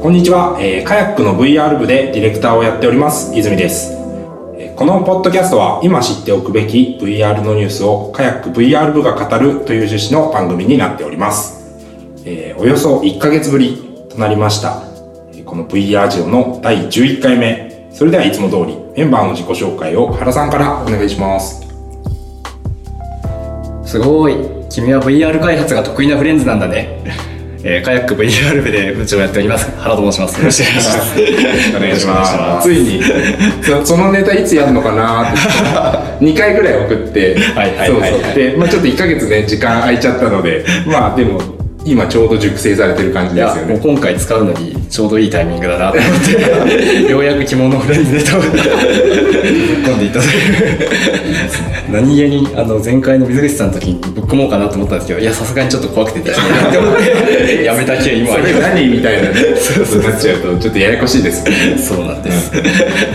こんにちは、えー、カヤックの VR 部でディレクターをやっております。泉です、えーこのポッドキャストは今知っておくべき VR のニュースをカヤック VR 部が語るという趣旨の番組になっております、えーおよそ1ヶ月ぶりとなりました。この VR ジオの第11回目。それではいつも通りメンバーの自己紹介を原さんからお願いします。すごい。君は VR 開発が得意なフレンズなんだね、えー、カヤック VR 部で部長をやっております。原と申します。よろしくお願いします。ついに。そ そのネタいつやるのかな？って2回ぐらい送って。で、まあ、ちょっと1ヶ月ね時間空いちゃったので。まあでも今ちょうど熟成されてる感じですよね。もう今回使うのにちょうどいいタイミングだなと思ってようやく着物のフレンズネタをぶっ込んでいただいて何気にあの前回の水口さんの時にぶっ込もうかなと思ったんですけどいやさすがにちょっと怖くてできないって思ってやめた経緯もあそれ何みたいなね。そうそうなっちゃうとちょっとややこしいです。ねそうなんです、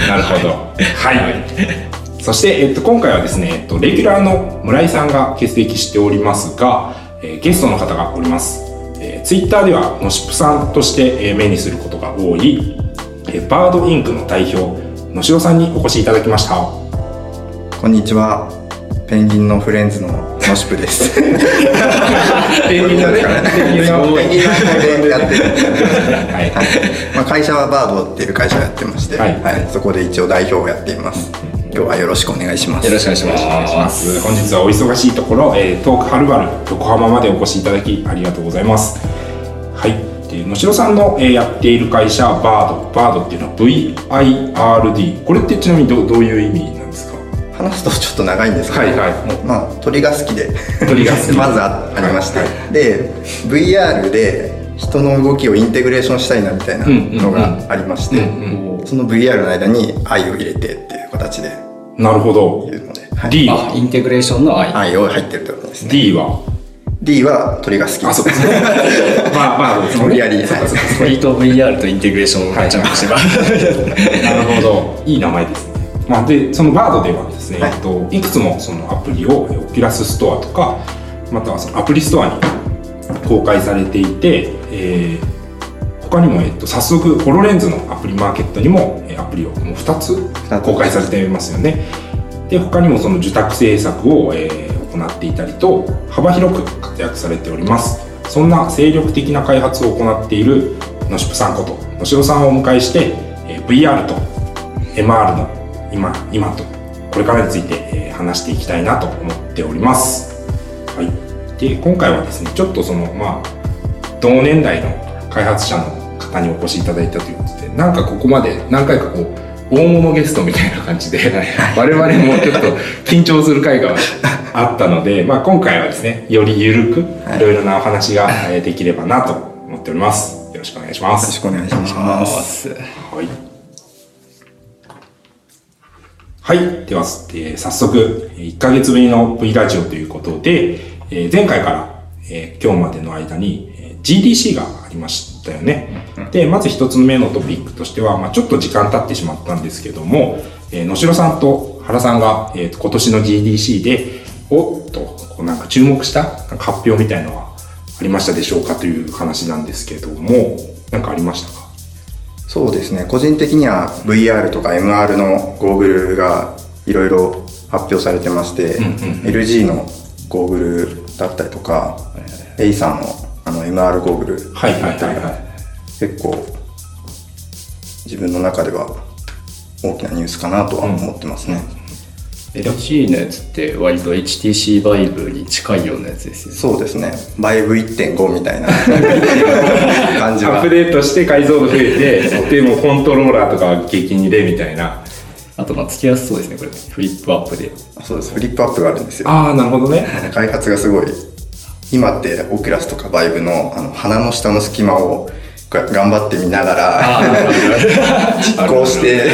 なるほど。はい、そして、えっと、今回はですね、えっと、レギュラーの村井さんが欠席しておりますが、えーゲストの方がおります、えー、ツイッターではのしっぷさんとして、えー目にすることが多い、えーバードインクの代表野代さんにお越しいただきましたこんにちは。ペンギンのフレンズのノシプです。ペンギンのねペンギンのペンギンのフレンズやってる。はいまあ会社はバードっていう会社をやってまして、ははいい、そこで一応代表をやっています。今日はよろしくお願いします。よろしくお願いします。本日はお忙しいところ、えー、遠くはるばる横浜までお越しいただきありがとうございます。はい。で野代さんの、えーやっている会社バード。バードっていうのは VIRD これってちなみにどどういう意味なんですか？話すとちょっと長いんですけど、はいはい。まあ鳥が好きで鳥が好き。まずあありまして、はい。で VR で人の動きをインテグレーションしたいなみたいなのがありまして、うんその VR の間に愛を入れてっていう形で。なるほど。言うので、はい。D あはインテグレーションの愛愛を入ってるってことですね。D は？D は鳥が好き。あ そうですねまあまあ無理やり。鳥と VR とインテグレーションをジャンプしてば、なるほど。いい名前ですね、まあ、でその ViRD ではですね、はい。い、えっといくつもそのアプリを Oculus Store とかまたはそのアプリストアに公開されていて、えー他にも、えっと、早速 HoloLens のアプリマーケットにもえーアプリをもう2つ公開されていますよね。で他にもその受託制作を、えー行っていたりと幅広く活躍されております。そんな精力的な開発を行っている野しぷさんこと野代さんをお迎えして、えー VR と MR の今今とこれからについて、えー話していきたいなと思っております。はい。で今回はですねちょっとそのまあ同年代の開発者の方にお越しいただいたということでなんかここまで何回かこう大物ゲストみたいな感じで我々もちょっと 緊張する回があったので、まあ、今回はですねよりゆるくい。ろいろなお話がえーできればなと思っております。よろしくお願いしまよろしすくお願いします。はい。はい。では、えー早速、えー1ヶ月ぶりの V ラジオということで、えー前回から、えー今日までの間に、えー GDC がありましたよね。で、まず一つ目のトピックとしては、まあちょっと時間経ってしまったんですけども、えー野代さんと原さんが、えー今年の GDC で、おっと、こうなんか注目した発表みたいのはありましたでしょうかという話なんですけども、なんかありましたか？そうですね。個人的には VR とか MR のゴーグルがいろいろ発表されてまして、うんうん LG のゴーグルだったりとか、A さんのあの MR ゴーグルはいはいはいはい。結構自分の中では大きなニュースかなとは思ってますね。LG のやつって割と HTC バイブに近いようなやつですよねそうですね。バイブ1.5みたいな感じがアップ。デートして解像度増えて、でもコントローラーとか激にでみたいな。あとまあつけやすそうですねこれフリップアップでそうです。フリップアップがあるん。ですよ。ああ、なるほどね。開発がすごい今ってオキュラスとかバイブのあの鼻の下の隙間をが頑張って見ながら実行して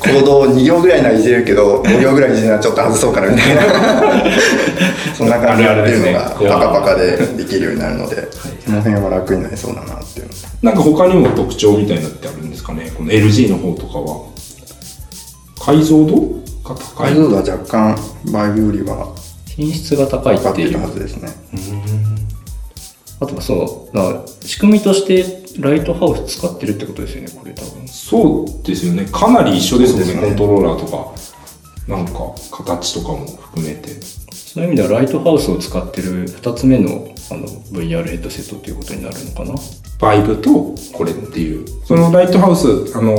コードを2行ぐらいならいじれるけど5行ぐらいいじるのはちょっと外そうかなみたいな。そんな感じでやってるのがパカパカでできるようになるのでその辺は楽になりそうだなっていう。なんか他にも特徴みたいなのってあるんですかね？この LG の方とかは。解像度が高い。解像度は若干バイブよりは品質が高いっていうはずですねあとはそう、仕組みとしてライトハウス使ってるってことですよね、これ多分。そうですよね。かなり一緒ですもんね、ねコントローラーとか。なんか、形とかも含めて。そういう意味ではライトハウスを使ってる2つ目のあの VR ヘッドセットっていうことになるのかなバイブとこれっていう。そのライトハウス、あの、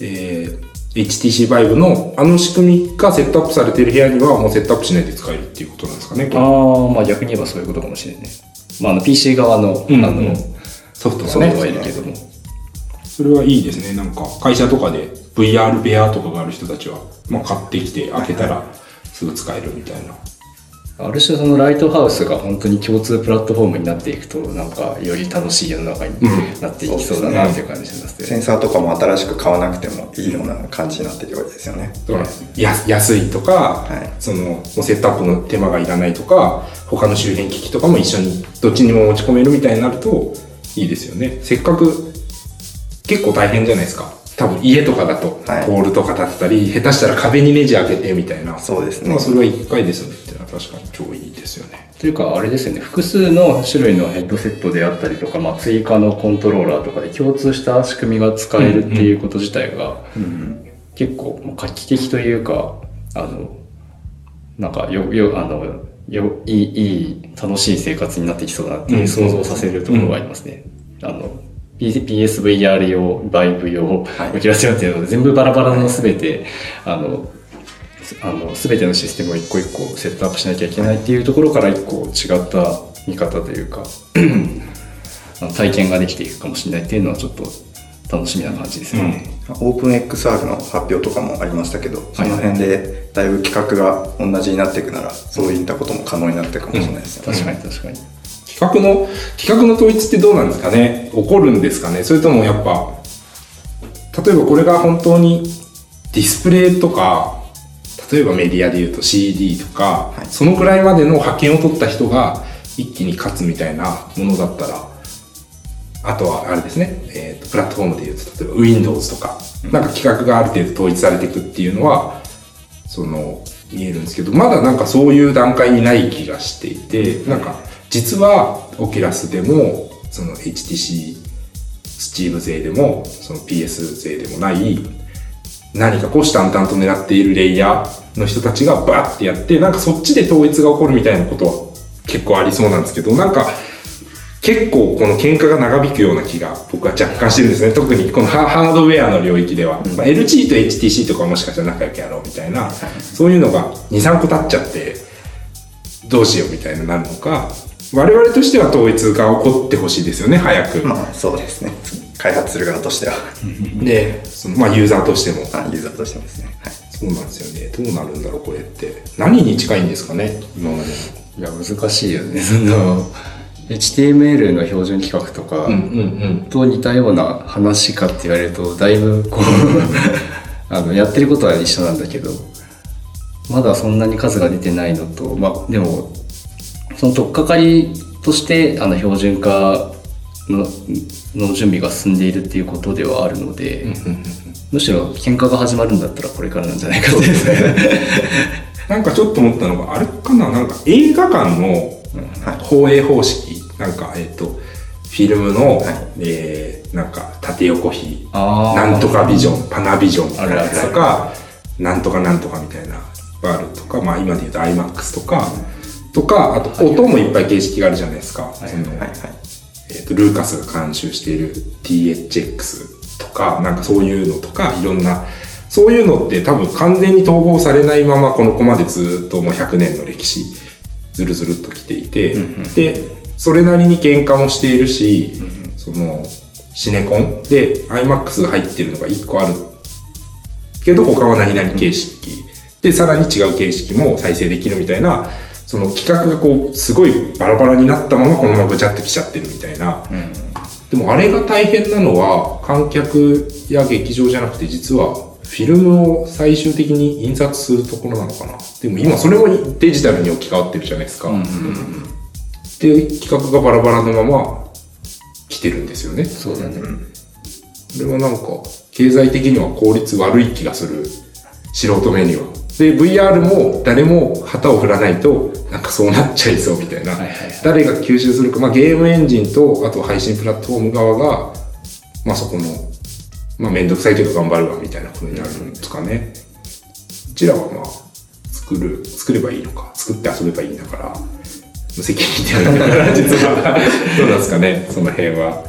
えー HTC バイブのあの仕組みがセットアップされている部屋にはもうセットアップしないで使えるっていうことなんですかね。ああ、まあ逆に言えばそういうことかもしれないね。まああの PC 側の、うんあの、ソフトがね。はいるけども。それはいいですね。なんか会社とかで VR 部屋とかがある人たちは、まあ買ってきて開けたらすぐ使えるみたいな。ある種そのライトハウスが本当に共通プラットフォームになっていくと、なんかより楽しい世の中にうんなっていきそうだなっていう感じしますね。センサーとかも新しく買わなくてもいいような感じになってるわけですよね。だからや安いとか、はいそのセットアップの手間がいらないとか他の周辺機器とかも一緒にどっちにも持ち込めるみたいになるといいですよね。せっかく結構大変じゃないですか多分家とかだとはい。ポールとか立てたり、下手したら壁にネジ開けてみたいな。そうですね。まあそれは1回ですね。っていうのは確かに超いいですよね。というかあれですよね、複数の種類のヘッドセットであったりとか、まあ追加のコントローラーとかで共通した仕組みが使えるっていうこと自体が、結構まあ画期的というか、あの、なんかよ、よ、あの、よ、いい、いい、楽しい生活になってきそうだなっていう想像させるところがありますね。あの、PSVR 用、バイブ用、はいオキュラス用っていうので全部バラバラのすべて、あの、すあの、すべてのシステムを一個一個セットアップしなきゃいけないっていうところから一個違った見方というか、体験ができていくかもしれないっていうのはちょっと楽しみな感じですよね。オープン XR の発表とかもありましたけど、その辺でだいぶ企画が同じになっていくなら、そういったことも可能になっていくかもしれないですよね。確かに確かに。企画の企画の統一ってどうなんですかね？起こるんですかね？それともやっぱ例えばこれが本当にディスプレイとか例えばメディアで言うと CD とか、はい。そのくらいまでの派遣を取った人が一気に勝つみたいなものだったらあとはあれですね、えーとプラットフォームで言うと例えば Windows とか、なんか企画がある程度統一されていくっていうのはその見えるんですけどまだなんかそういう段階にない気がしていてなんか実はオキュラスでもその HTC スチーム勢でもその PS 勢でもない何か虎視眈々と狙っているレイヤーの人たちがバーってやってなんかそっちで統一が起こるみたいなことは結構ありそうなんですけどなんか結構この喧嘩が長引くような気が僕は若干してるんですね。特にこのハハードウェアの領域では、まあ、LG と HTC とかはもしかしたら仲良くやろうみたいなそういうのが23個立っちゃってどうしようみたいになるのか我々としては統一が起こってほしいですよね早く、まあそうですね。開発する側としては、でその、まあ、ユーザーとしても。あユーザーとしてもですね。はい。そうなんですよね。どうなるんだろうこれって。何に近いんですかね今までいや、難しいよね。その、HTML の標準規格とか、のうんうん。と似たような話かって言われると、だいぶこう、あの、やってることは一緒なんだけど、まだそんなに数が出てないのと、まあ、でも、その取っかかりとして、あの、標準化のの準備が進んでいるっていうことではあるので、むしろ喧嘩が始まるんだったらこれからなんじゃないかっていう。なんかちょっと思ったのがあれかな？なんか映画館の放映方式。なんかえっ、とフィルムの、えーなんか縦横比。なんとかビジョンパナビジョンみたいなやつとかなんとかなんとかみたいながあるとかまあ今で言うと iMAX とか、とかあと音もいっぱい形式があるじゃないですか、そのはい。はい。えー、とルーカスが監修している THX とかなんかそういうのとかいろんなそういうのって多分完全に統合されないままこの子までずっともう100年の歴史ずるずるっと来ていて、でそれなりに喧嘩もしているし、そのシネコンで iMAX が入ってるのが1個あるけど他は何々形式、でさらに違う形式も再生できるみたいなその企画がこうすごいバラバラになったままこのままぐちゃってきちゃってるみたいな、でもあれが大変なのは観客や劇場じゃなくて実はフィルムを最終的に印刷するところなのかな。でも今それもデジタルに置き換わってるじゃないですか、で企画がバラバラのまま来てるんですよね。そうだね。これはなんか経済的には効率悪い気がする。素人目にはで VR も誰も旗を振らないとなんかそうなっちゃいそうみたいな、はいはいはい。誰が吸収するか、まあ、ゲームエンジンとあと配信プラットフォーム側が、まあ、そこの、まあ、めんどくさいけど頑張るわみたいなことになるんですかね。うちらはまあ作る作ればいいのか。作って遊べばいいんだから無責任だから 実は。どうなんですかねその辺は。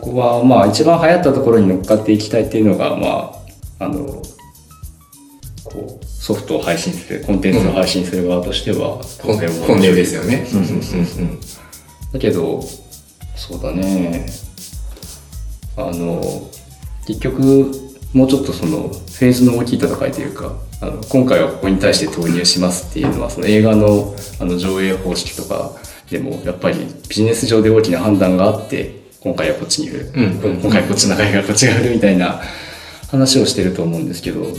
ここはまあ一番流行ったところに乗っかっていきたいっていうのがまああのこうソフトを配信するコンテンツを配信する側としては本とても本音ですよね。だけどそうだね。あの結局もうちょっとそのフェーズの大きい戦いというかあの今回はここに対して投入しますっていうのはその映画のあの上映方式とかでもやっぱりビジネス上で大きな判断があって今回はこっちにいる、うん今回こっちの会がこっちがいるみたいな話をしてると思うんですけどそ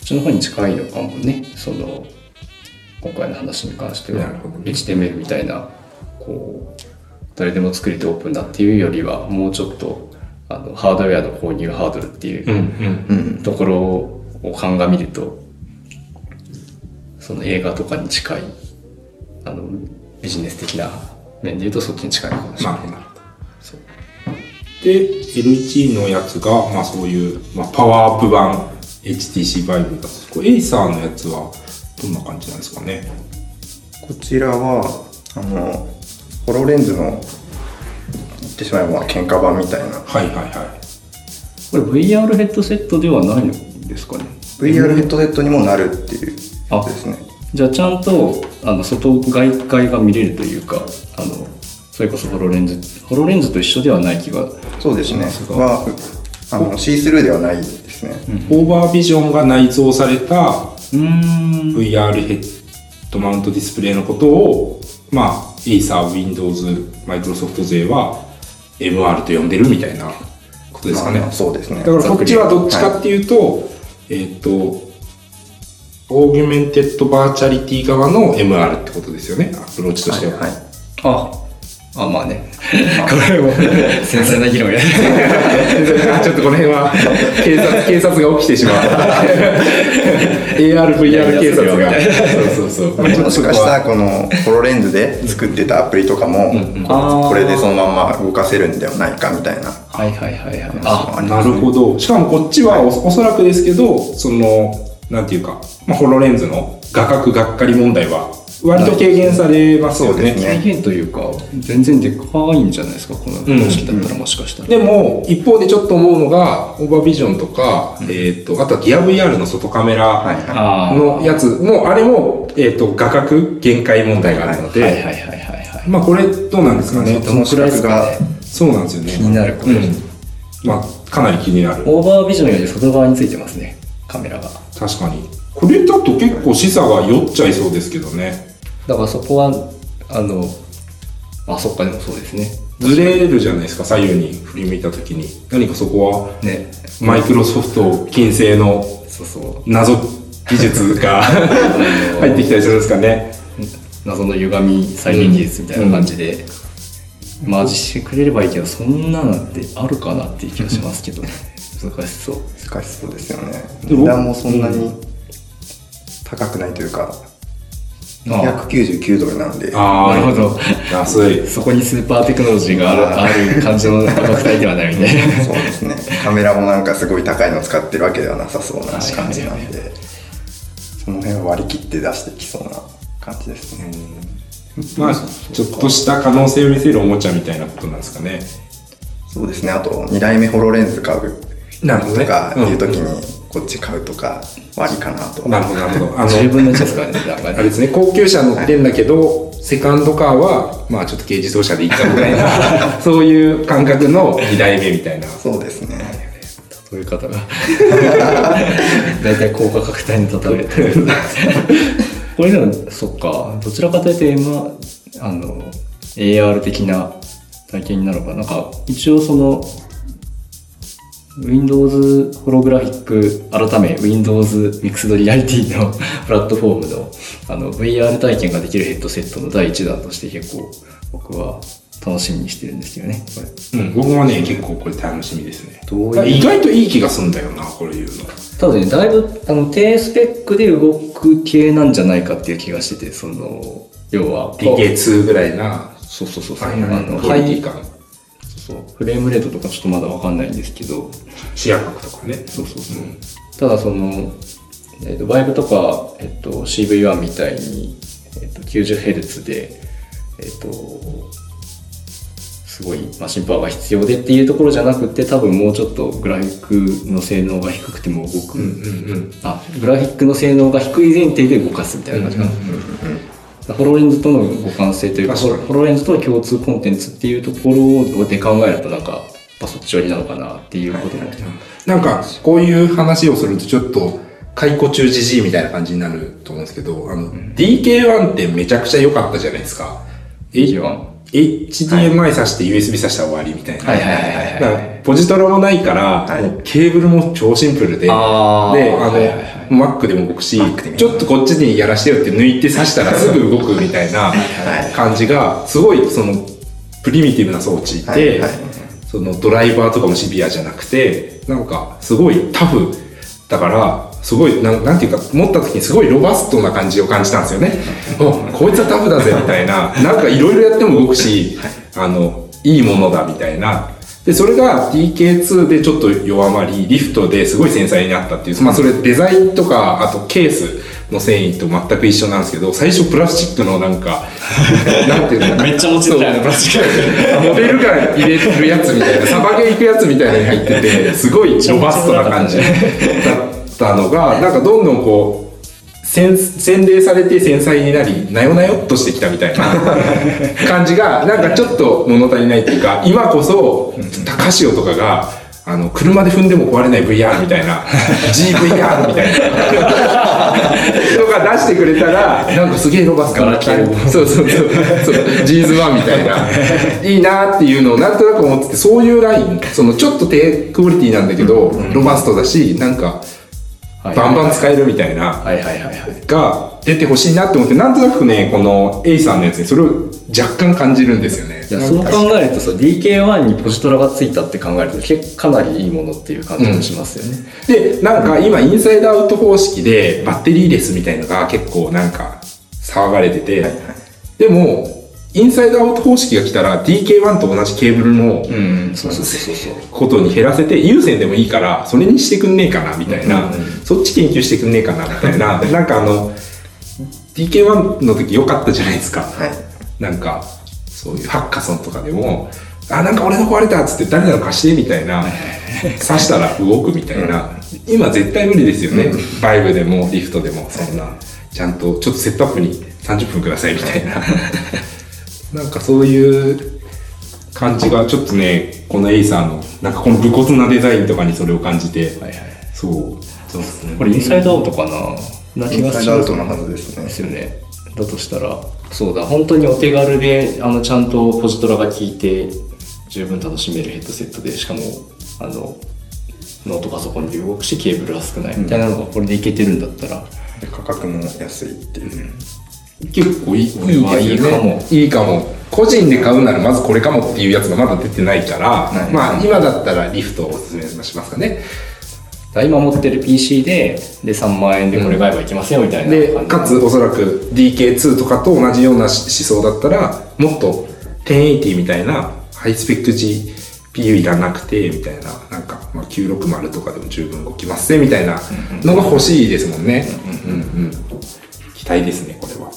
っちの方に近いのかもね。その今回の話に関しては、HTML みたいなこう誰でも作れてオープンだっていうよりはもうちょっとあのハードウェアの購入ハードルっていう。ところを鑑みるとその映画とかに近いあのビジネス的な面で言うとそっちに近いのかもしれない。で LG のやつが、まあ、そういう、まあ、パワーアップ版 HTC Vive だこれエイサーのやつはどんな感じなんですかね？こちらは、あの、 HoloLens の、言ってしまえば、まあ廉価版みたいな。はいはいはいこれ VR ヘッドセットではないのですかね？VR ヘッドセットにもなるっていうやつですね。じゃあちゃんとあの外外界が見れるというかあのそれこそ HoloLens HoloLens と一緒ではない気がそうですね。は、あの、シースルーではないですね。オーバービジョンが内蔵された VR ヘッドマウントディスプレイのことをまあエイサー Windows マイクロソフト勢は MR と呼んでるみたいなことですかね、まあそうですね。だからこっちはどっちかっていうと、えっ、と、 Augmented Virtuality 側の MR ってことですよね、アプローチとしては。はい。ああまあね。これも繊細な議論や。ちょっとこの辺は警察、警察が起きてしまう。AR、VR 警察が。もしかしたらこの HoloLens で作ってたアプリとかもこれでそのまま動かせるんではないかみたいな。はいはいはいはい。ああなるほど。しかもこっちはおおそらくですけど、その、なんていうか、まあ、ホロレンズの画角がっかり問題は、割と軽減されますよね。そうですね再現というか全然でかいんじゃないですかこの方式だったらもしかしたら、でも、一方でちょっと思うのが、オーバービジョンとか、えっ、と、あとはギア VR の外カメラのやつも、あれも、えっ、と、画角限界問題があるので、はいはいはいはいはいまあこれどうなんですかね。その視覚がそうなんですよね。気になるこれうん。まあ、かなり気になる。オーバービジョンより外側についてますねカメラが確かに。これだと結構視差が酔っちゃいそうですけどね。だからそこはあのあそっかでもそうですね。ずれるじゃないですか、左右に振り向いたときに。何かそこは、ね。マイクロソフト金星の謎技術が 入ってきたりするんですかね。謎の歪み再現技術みたいな感じで、マージしてくれればいいけどそんなのってあるかなっていう気がしますけどね。難しそう。難しそうですよね。値段もそんなに高くないというか299ドルなんで。あなるほど。安い。そこにスーパーテクノロジーがあるある感じの価格帯ではないみたいな。そうですね。カメラもなんかすごい高いの使ってるわけではなさそうな感じなんで。その辺は割り切って出してきそうな感じですね。まあ、ちょっとした可能性を見せるおもちゃみたいなことなんですかね。そうですね。あと2台目ホロレンズ買うとかいう時うん。にこっち買うとかはありかなとなるほど、なるほど。あの、10分の1ですからねあれですね、高級車乗ってんだけど、セカンドカーは、まあちょっと軽自動車でいいかみたいな、そういう感覚の2代目みたいな。そうですね。そういう方が。大体高価格帯に例えて。これでもそっか。どちらかというと M あの AR 的な体験になるのかな。なんか一応その Windows ホログラフィック改め Windows ミクスドリアリティの プラットフォームのあの VR 体験ができるヘッドセットの第一弾として結構僕は楽しみにしてるんですよねこれうん、僕はね、結構これ楽しみですね。意外といい気がするんだよな、これいうの。ただね、だいぶ、あの、低スペックで動く系なんじゃないかっていう気がしてて、その、要は、DK2 ぐらいな、そうそうそうそう、はいはいあの、ハ感。そうフレームレートとかちょっとまだわかんないんですけど、視野角とかね。そうそうそう。ただその、えっ、と、バイブとか、えっ、と、CV1 みたいに、えっ、と、90Hz で、えっ、と、すごいマシンパワーが必要でっていうところじゃなくて、多分もうちょっとグラフィックの性能が低くても動く。うんうんうん。あ、グラフィックの性能が低い前提で動かすみたいな感じかな。ホロレンズとの互換性というか、確かにホロレンズとの共通コンテンツっていうところで考えるとなんか、やっぱそっち寄りなのかなっていうことも。なんか、こういう話をするとちょっと、解雇中じじいみたいな感じになると思うんですけど、あの、DK1 ってめちゃくちゃ良かったじゃないですか。DK1 HDMI 挿して USB 挿したら終わりみたいな。はい。はいはいはいポジトラもないから、ケーブルも超シンプルで、で、あの、はいはいはい。Mac でも動くしちょっとこっちにやらしてよって抜いて挿したら すぐ動くみたいなはい感じが、すごいその、プリミティブな装置で、はいはいそのドライバーとかもシビアじゃなくて、なんかすごいタフだから、すごいなん、なんていうか、持った時にすごいロバストな感じを感じたんですよね。おこいつはタフだぜみたいな、なんかいろいろやっても動くし、あの、いいものだみたいな。で、それが TK2 でちょっと弱まり、リフトですごい繊細になったっていう、まあそれデザインとか、あとケースの繊維と全く一緒なんですけど、最初プラスチックのなんか、なんていうのめっちゃ持ちづらいなプラスチックモデルガン入れるやつみたいな、サバゲー行くやつみたいなのに入ってて、すごいロバストな感じだったのが、なんかどんどんこう、洗洗礼されて繊細になり、なよなよっとしてきたみたいな 感じが、なんかちょっと物足りないっていうか、今こそ、高潮とかが、あの、車で踏んでも壊れない VR みたいな、GVR みたいな、とか出してくれたら、なんかすげえロバストなガラケーをそうそうそう、そう、ジーズワンみたいな、いいなっていうのをなんとなく思ってて、そういうライン、そのちょっと低クオリティなんだけど、ロバストだし、なんか、バンバン使えるみたいな、はいはいはいはい。が出てほしいなって思って、なんとなくね、この A さんのやつにそれを若干感じるんですよね。いやそう考えるとさ DK1 にポジトラがついたって考えると結構かなりいいものっていう感じもしますよね、で、なんか今インサイドアウト方式でバッテリーレスみたいのが結構なんか騒がれてて、でも、インサイドアウト方式が来たら DK1 と同じケーブルのことに減らせて、有線でもいいから、それにしてくんねえかな、みたいな、そっち研究してくんねえかな、みたいな、なんかあの、DK1 の時良かったじゃないですか。はい。なんか、そういうハッカソンとかでも、あ、なんか俺の壊れたっつって誰なの貸してみたいな、刺したら動くみたいな、今絶対無理ですよね。バイブでもリフトでも、そんな、ちゃんとちょっとセットアップに30分くださいみたいな。なんかそういう感じがちょっとね、このエイサーの、なんかこの武骨なデザインとかにそれを感じて、はいはい。そう、そうですね。これ inside-out かな？な気が inside-out のはずですね。ですよね。だとしたら。そうだ。本当にお手軽であのちゃんとポジトラが効いて十分楽しめるヘッドセットでしかもあのノートパソコンで動くしケーブルが少ないみたいなのがこれでいけてるんだったら、で価格も安いっていう。結構いいいいですよね。いいかも。いいかも。個人で買うならまずこれかもっていうやつがまだ出てないから、はい。まあ今だったらリフトをおすすめしますかね今持ってる PC でで3万円でこれ買えばいけますよみたいなでかつおそらく DK2 とかと同じような思想だったらもっと1080みたいなハイスペック GPU いらなくてみたいななんか、まあ、960とかでも十分動きますねみたいなのが欲しいですもんね。うんうん期待ですねこれは。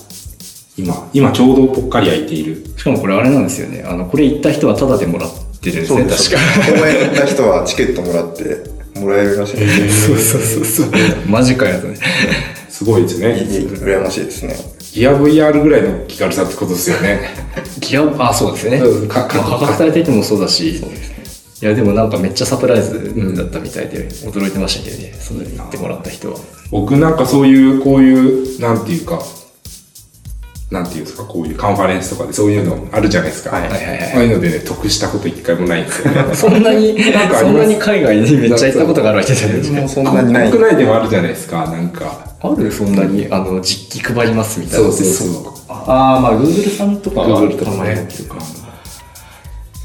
今今ちょうどぽっかり空いている。しかもこれあれなんですよね。あのこれ行った人はタダでもらってるんですね確か。公園行った人はチケットもらってもらえるらしい。です。そうそうそうそう。マジかよとね。すごいですね。羨ましいですね。ギア VR ぐらいの気軽さってことですよね。ギアあそうですね。うんかかまあ価格されていてもそうだし。いやでもなんかめっちゃサプライズだったみたいで驚いてましたけどね。それに行ってもらった人は。僕なんかそういうこういうなんていうかなんていうんですかこういうカンファレンスとかでそういうのあるじゃないですか、はい。はいはいはい。ああいうのでね得したこと一回もないんですよね。そんなになんかそんなに海外にめっちゃ行ったことがあるわけじゃないですか。もうそんなにない。国内でもあるじゃないですかなんか。あるそんなにあの実機配りますみたいな。そうそうそう。ああまあ Google さんとかは Google とかねたまにやってるか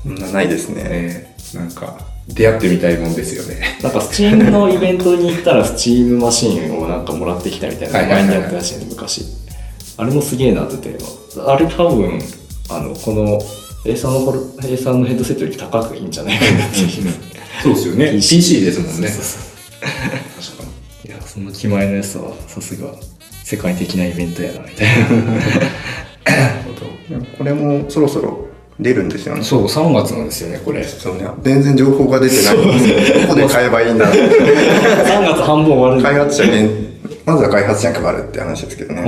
そんなないですね。ねなんか出会ってみたいもんですよね。なんか、スチームのイベントに行ったら、スチームマシンをなんかもらってきたみたいな、はいはいはい前にやったらしいね、昔。あれもすげえなってて、あれ多分、あの、この、A さんのさんのヘッドセットより高くいいんじゃないかなっていう。そうですよね。PC ですもんね。確かに。いや、その気前のやつは、さすが、世界的なイベントやな、みたいな。これもそろそろ出るんですよね。そう、3月なんですよね、これ。そうね。全然情報が出てないど、どこで買えばいいんだろう。3月半分終わる開発者限、まずは開発者に配るって話ですけどね。あ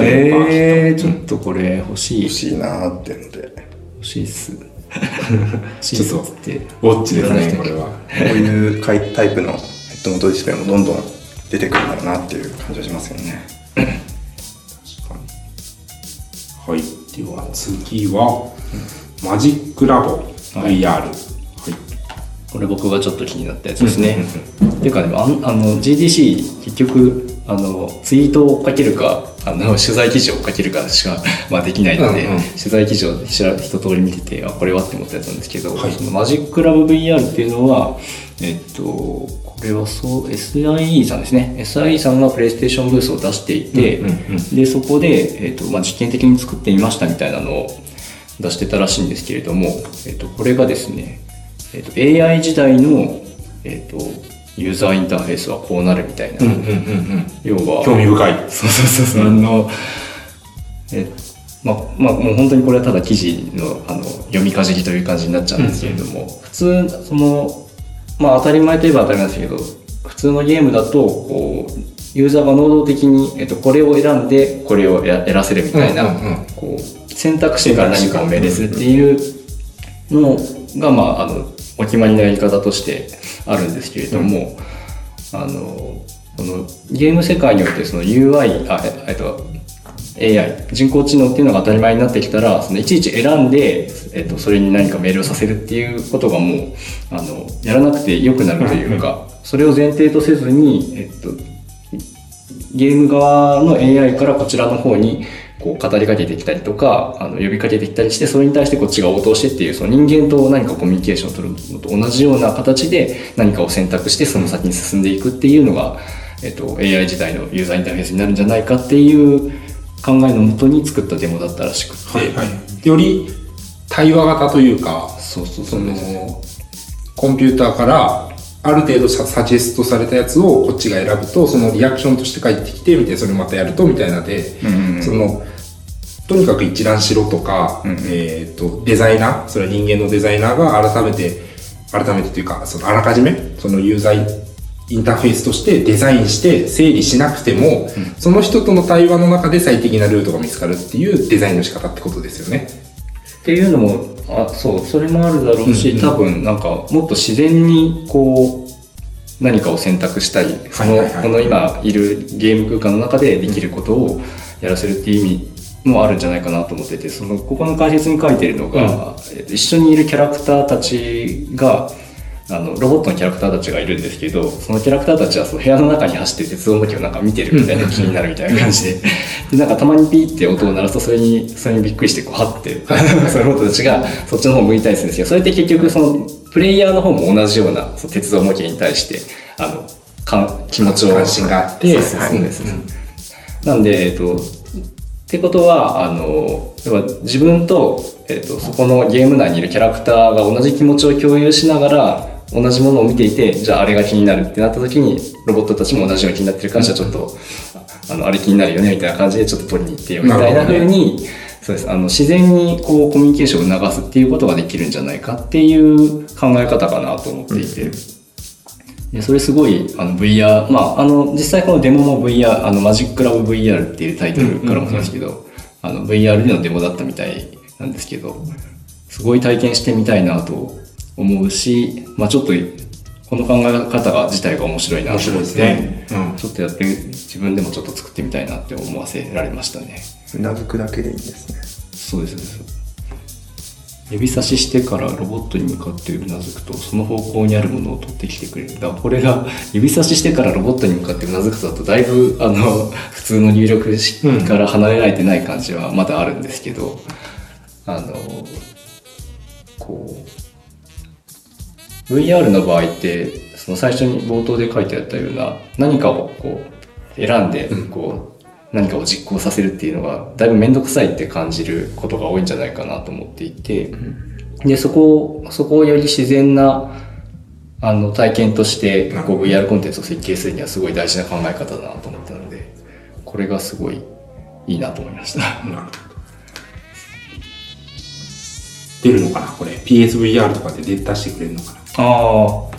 あ、ええー、ちょっとこれ欲しい。欲しいなーってので。欲しいっす。欲しいっすっつって。ウォッチですね、これは。こういうタイプのヘッドモントディスプレイもどんどん出てくるんだろうなっていう感じはしますよね。はい。では次は、マジックラボ VR。はい。これ僕がちょっと気になったやつですね。っていうかね、あのあの GDC 結局、あの、ツイートをかけるか、あの、取材記事をかけるかしか、まあできないので、うんうん。取材記事を一通り見てて、あ、これはって思ったやつなんですけど、はい。そのマジックラブ VR っていうのは、えっと、これはそう、SIE さんですね。SIE さんがプレイステーションブースを出していて、うんうんうん。で、そこで、えっと、まあ、実験的に作ってみましたみたいなのを出してたらしいんですけれども、えっと、これがですね、えっと、AI 時代の、えっと、ユーザーインターフェースはこうなるみたいな、うんうんうんうん。要は、興味深い。そうそうそうそう、あの、えまあ、まあ、もう本当にこれはただ記事のあの読みかじりという感じになっちゃうんですけれども、普通、その、まあ当たり前といえば当たり前ですけど、普通のゲームだと、こう、ユーザーが能動的に、えっと、これを選んで、これをややらせるみたいな、うんうんうん。こう、選択してから何かを命令するっていうのが、まあ、あの、お決まりのやり方としてあるんですけれども、あの、このゲーム世界においてその UI あえっと AI、人工知能っていうのが当たり前になってきたら、そのいちいち選んで、えっと、それに何か命令をさせるっていうことがもう、あの、やらなくて良くなるというか、それを前提とせずに、えっと、ゲーム側の AI からこちらの方にこう語りかけてきたりとか、あの呼びかけてきたりして、それに対してこっちが応答してっていう、その人間と何かコミュニケーションを取るのと同じような形で何かを選択してその先に進んでいくっていうのが、えっと、AI 時代のユーザーインターフェースになるんじゃないかっていう考えのもとに作ったデモだったらしくて、はいはい。より対話型というか、そうそうそそうの、コンピューターからある程度ササジェストされたやつをこっちが選ぶと、そのリアクションとして返ってきて、みたいな、それまたやると、みたいなで、うんうん。その、とにかく一覧しろとか、うん。えっ、と、デザイナー、それは人間のデザイナーが改めて、改めてというか、そのあらかじめ、そのユーザーインターフェースとしてデザインして整理しなくても、その人との対話の中で最適なルートが見つかるっていうデザインの仕方ってことですよね。っていうのも、あ、そう、それもあるだろうし、うんうん。多分なんかもっと自然にこう、何かを選択したり、その、はいはい。はいこの今いるゲーム空間の中でできることをやらせるっていう意味もあるんじゃないかなと思ってて、その、ここの解説に書いてるのが、えっと一緒にいるキャラクターたちが、あの、ロボットのキャラクターたちがいるんですけど、そのキャラクターたちはその部屋の中に走って鉄道模型をなんか見てるみたいな気になるみたいな感じで、で、なんかたまにピーって音を鳴らすとそれに、それにびっくりしてこう、はって、そのロボットたちがそっちの方向いたりするんですけど、それって結局その、プレイヤーの方も同じようなその鉄道模型に対して、あの、か気持ちを。関心があってそうです。なんで、えっと、ってことは、あの、要は自分と、えっと、そこのゲーム内にいるキャラクターが同じ気持ちを共有しながら、同じものを見ていて、じゃああれが気になるってなった時に、ロボットたちも同じように気になってるから、じゃあちょっと、あの、あれ気になるよね、みたいな感じでちょっと取りに行ってよ、みたいななるほどね風に、そうです。あの、自然にこう、コミュニケーションを流すっていうことができるんじゃないかっていう考え方かなと思っていて。でそれすごい、あの VR、まあ、あの、実際このデモも VR、あの、マジックラブ VR っていうタイトルからもそうですけど、あの、VR でのデモだったみたいなんですけど、すごい体験してみたいなと思うし、まあちょっと、この考え方が自体が面白いなと思って、ねうんちょっとやって、自分でもちょっと作ってみたいなって思わせられましたね。うなずくだけでいいんですね。そうです。指差ししてからロボットに向かってうなずくと、その方向にあるものを取ってきてくれる。だこれが、指差ししてからロボットに向かってうなずくとだと、だいぶ、あの、普通の入力式から離れられてない感じはまだあるんですけど、あの、こう、VR の場合って、その最初に冒頭で書いてあったような、何かをこう、選んで、こう、何かを実行させるっていうのが、だいぶめんどくさいって感じることが多いんじゃないかなと思っていて、で、そこを、そこをより自然な、あの、体験として、こう、VR コンテンツを設計するにはすごい大事な考え方だなと思ったので、これがすごいいいなと思いました。なるほど。出るのかな？これ。PSVR とかで出出してくれるのかあ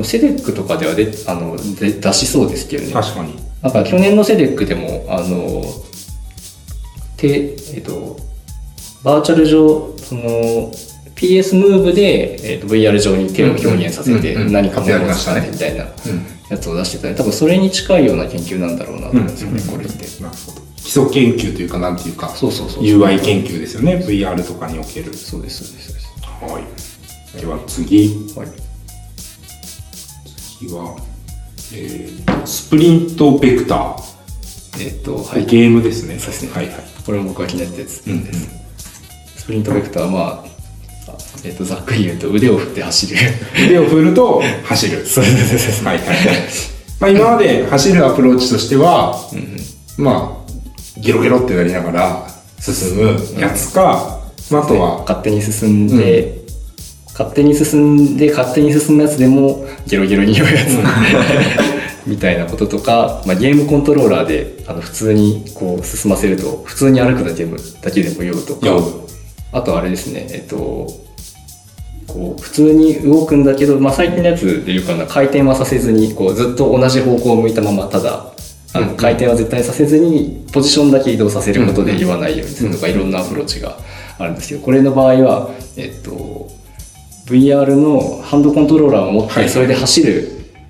あ。セデックとかではであので出しそうですけどね。な確かに。なんか去年のセデックでも、あの、て、えっと、バーチャル上、その、PS ムーブで、えっと、VR 上に手を表現させて何かものをしたましたねねみたいなやつを出してたね。多分それに近いような研究なんだろうなと思うんですよね、これって。基礎研究というか、なんていうか、そうそうそう UI 研究ですよね。VR とかにおける。そうです、そうです、そうです。はい。では次。はい。次は、えー、スプリントベクター。えっと、はい。ゲームですね。そうですねはいはい。これも僕が気になったやつ。うんうん。スプリントベクターは、まあ、あえっと、ざっくり言うと腕を振って走る。腕を振ると 走る。そうですそうですはいはいはい。まあ今まで走るアプローチとしては、まあ、ゲロゲロってなりながら進むやつか、まあ、あとは、勝手に進んで、勝手に進んで勝手に進むやつでもゲロゲロに酔うやつ。みたいなこととか、まあ、ゲームコントローラーであの普通にこう進ませると普通に歩くだけでもだけでも酔うとか。あとあれですねえっとこう普通に動くんだけど、まあ、最近のやつでいうかな回転はさせずにこうずっと同じ方向を向いたままただあの回転は絶対させずにポジションだけ移動させることで言わないようにするとかいろんなアプローチがあるんですけどこれの場合は、えっと、VR のハンドコントローラーを持っはい。てそれで走る、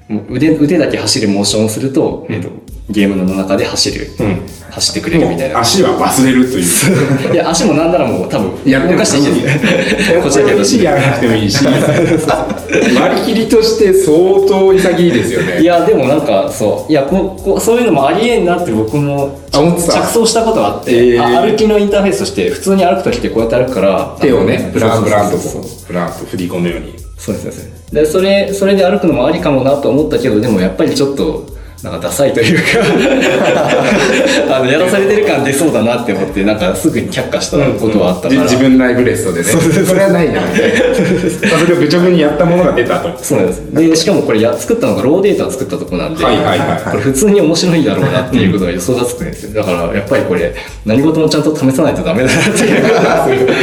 もう腕腕だけ走るモーションをすると、えっと、ゲームの中で走る、うん走ってくれるみたいな。足は忘れるという。いや足もなんならもう多分や動かしていいんですね。こっちだけど足やらなくてもいいし、割り切りとして相当潔いですよね。いやでもなんかそういやこうこうそういうのもありえんなって僕も着想したことがあって、えーあ歩きのインターフェースとして普通に歩く時ってこうやって歩くから手をね、ブランブランとこう、ブランと振り込むように。そうですそうですでそれそれで歩くのもありかもなと思ったけどでもやっぱりちょっとなんかダサいというか あのやらされてる感出そうだなって思ってなんかすぐに却下したことはあったから、じ自分内ブレストでね。それはないな。まあそれを愚直にやったものが出たと。そうなんです。でしかもこれや作ったのがローデータを作ったとこなんで、はいはいはいこれ普通に面白いだろうなっていうことが予想がつくんですよ。だからやっぱりこれ何事もちゃんと試さないとダメだなっていう。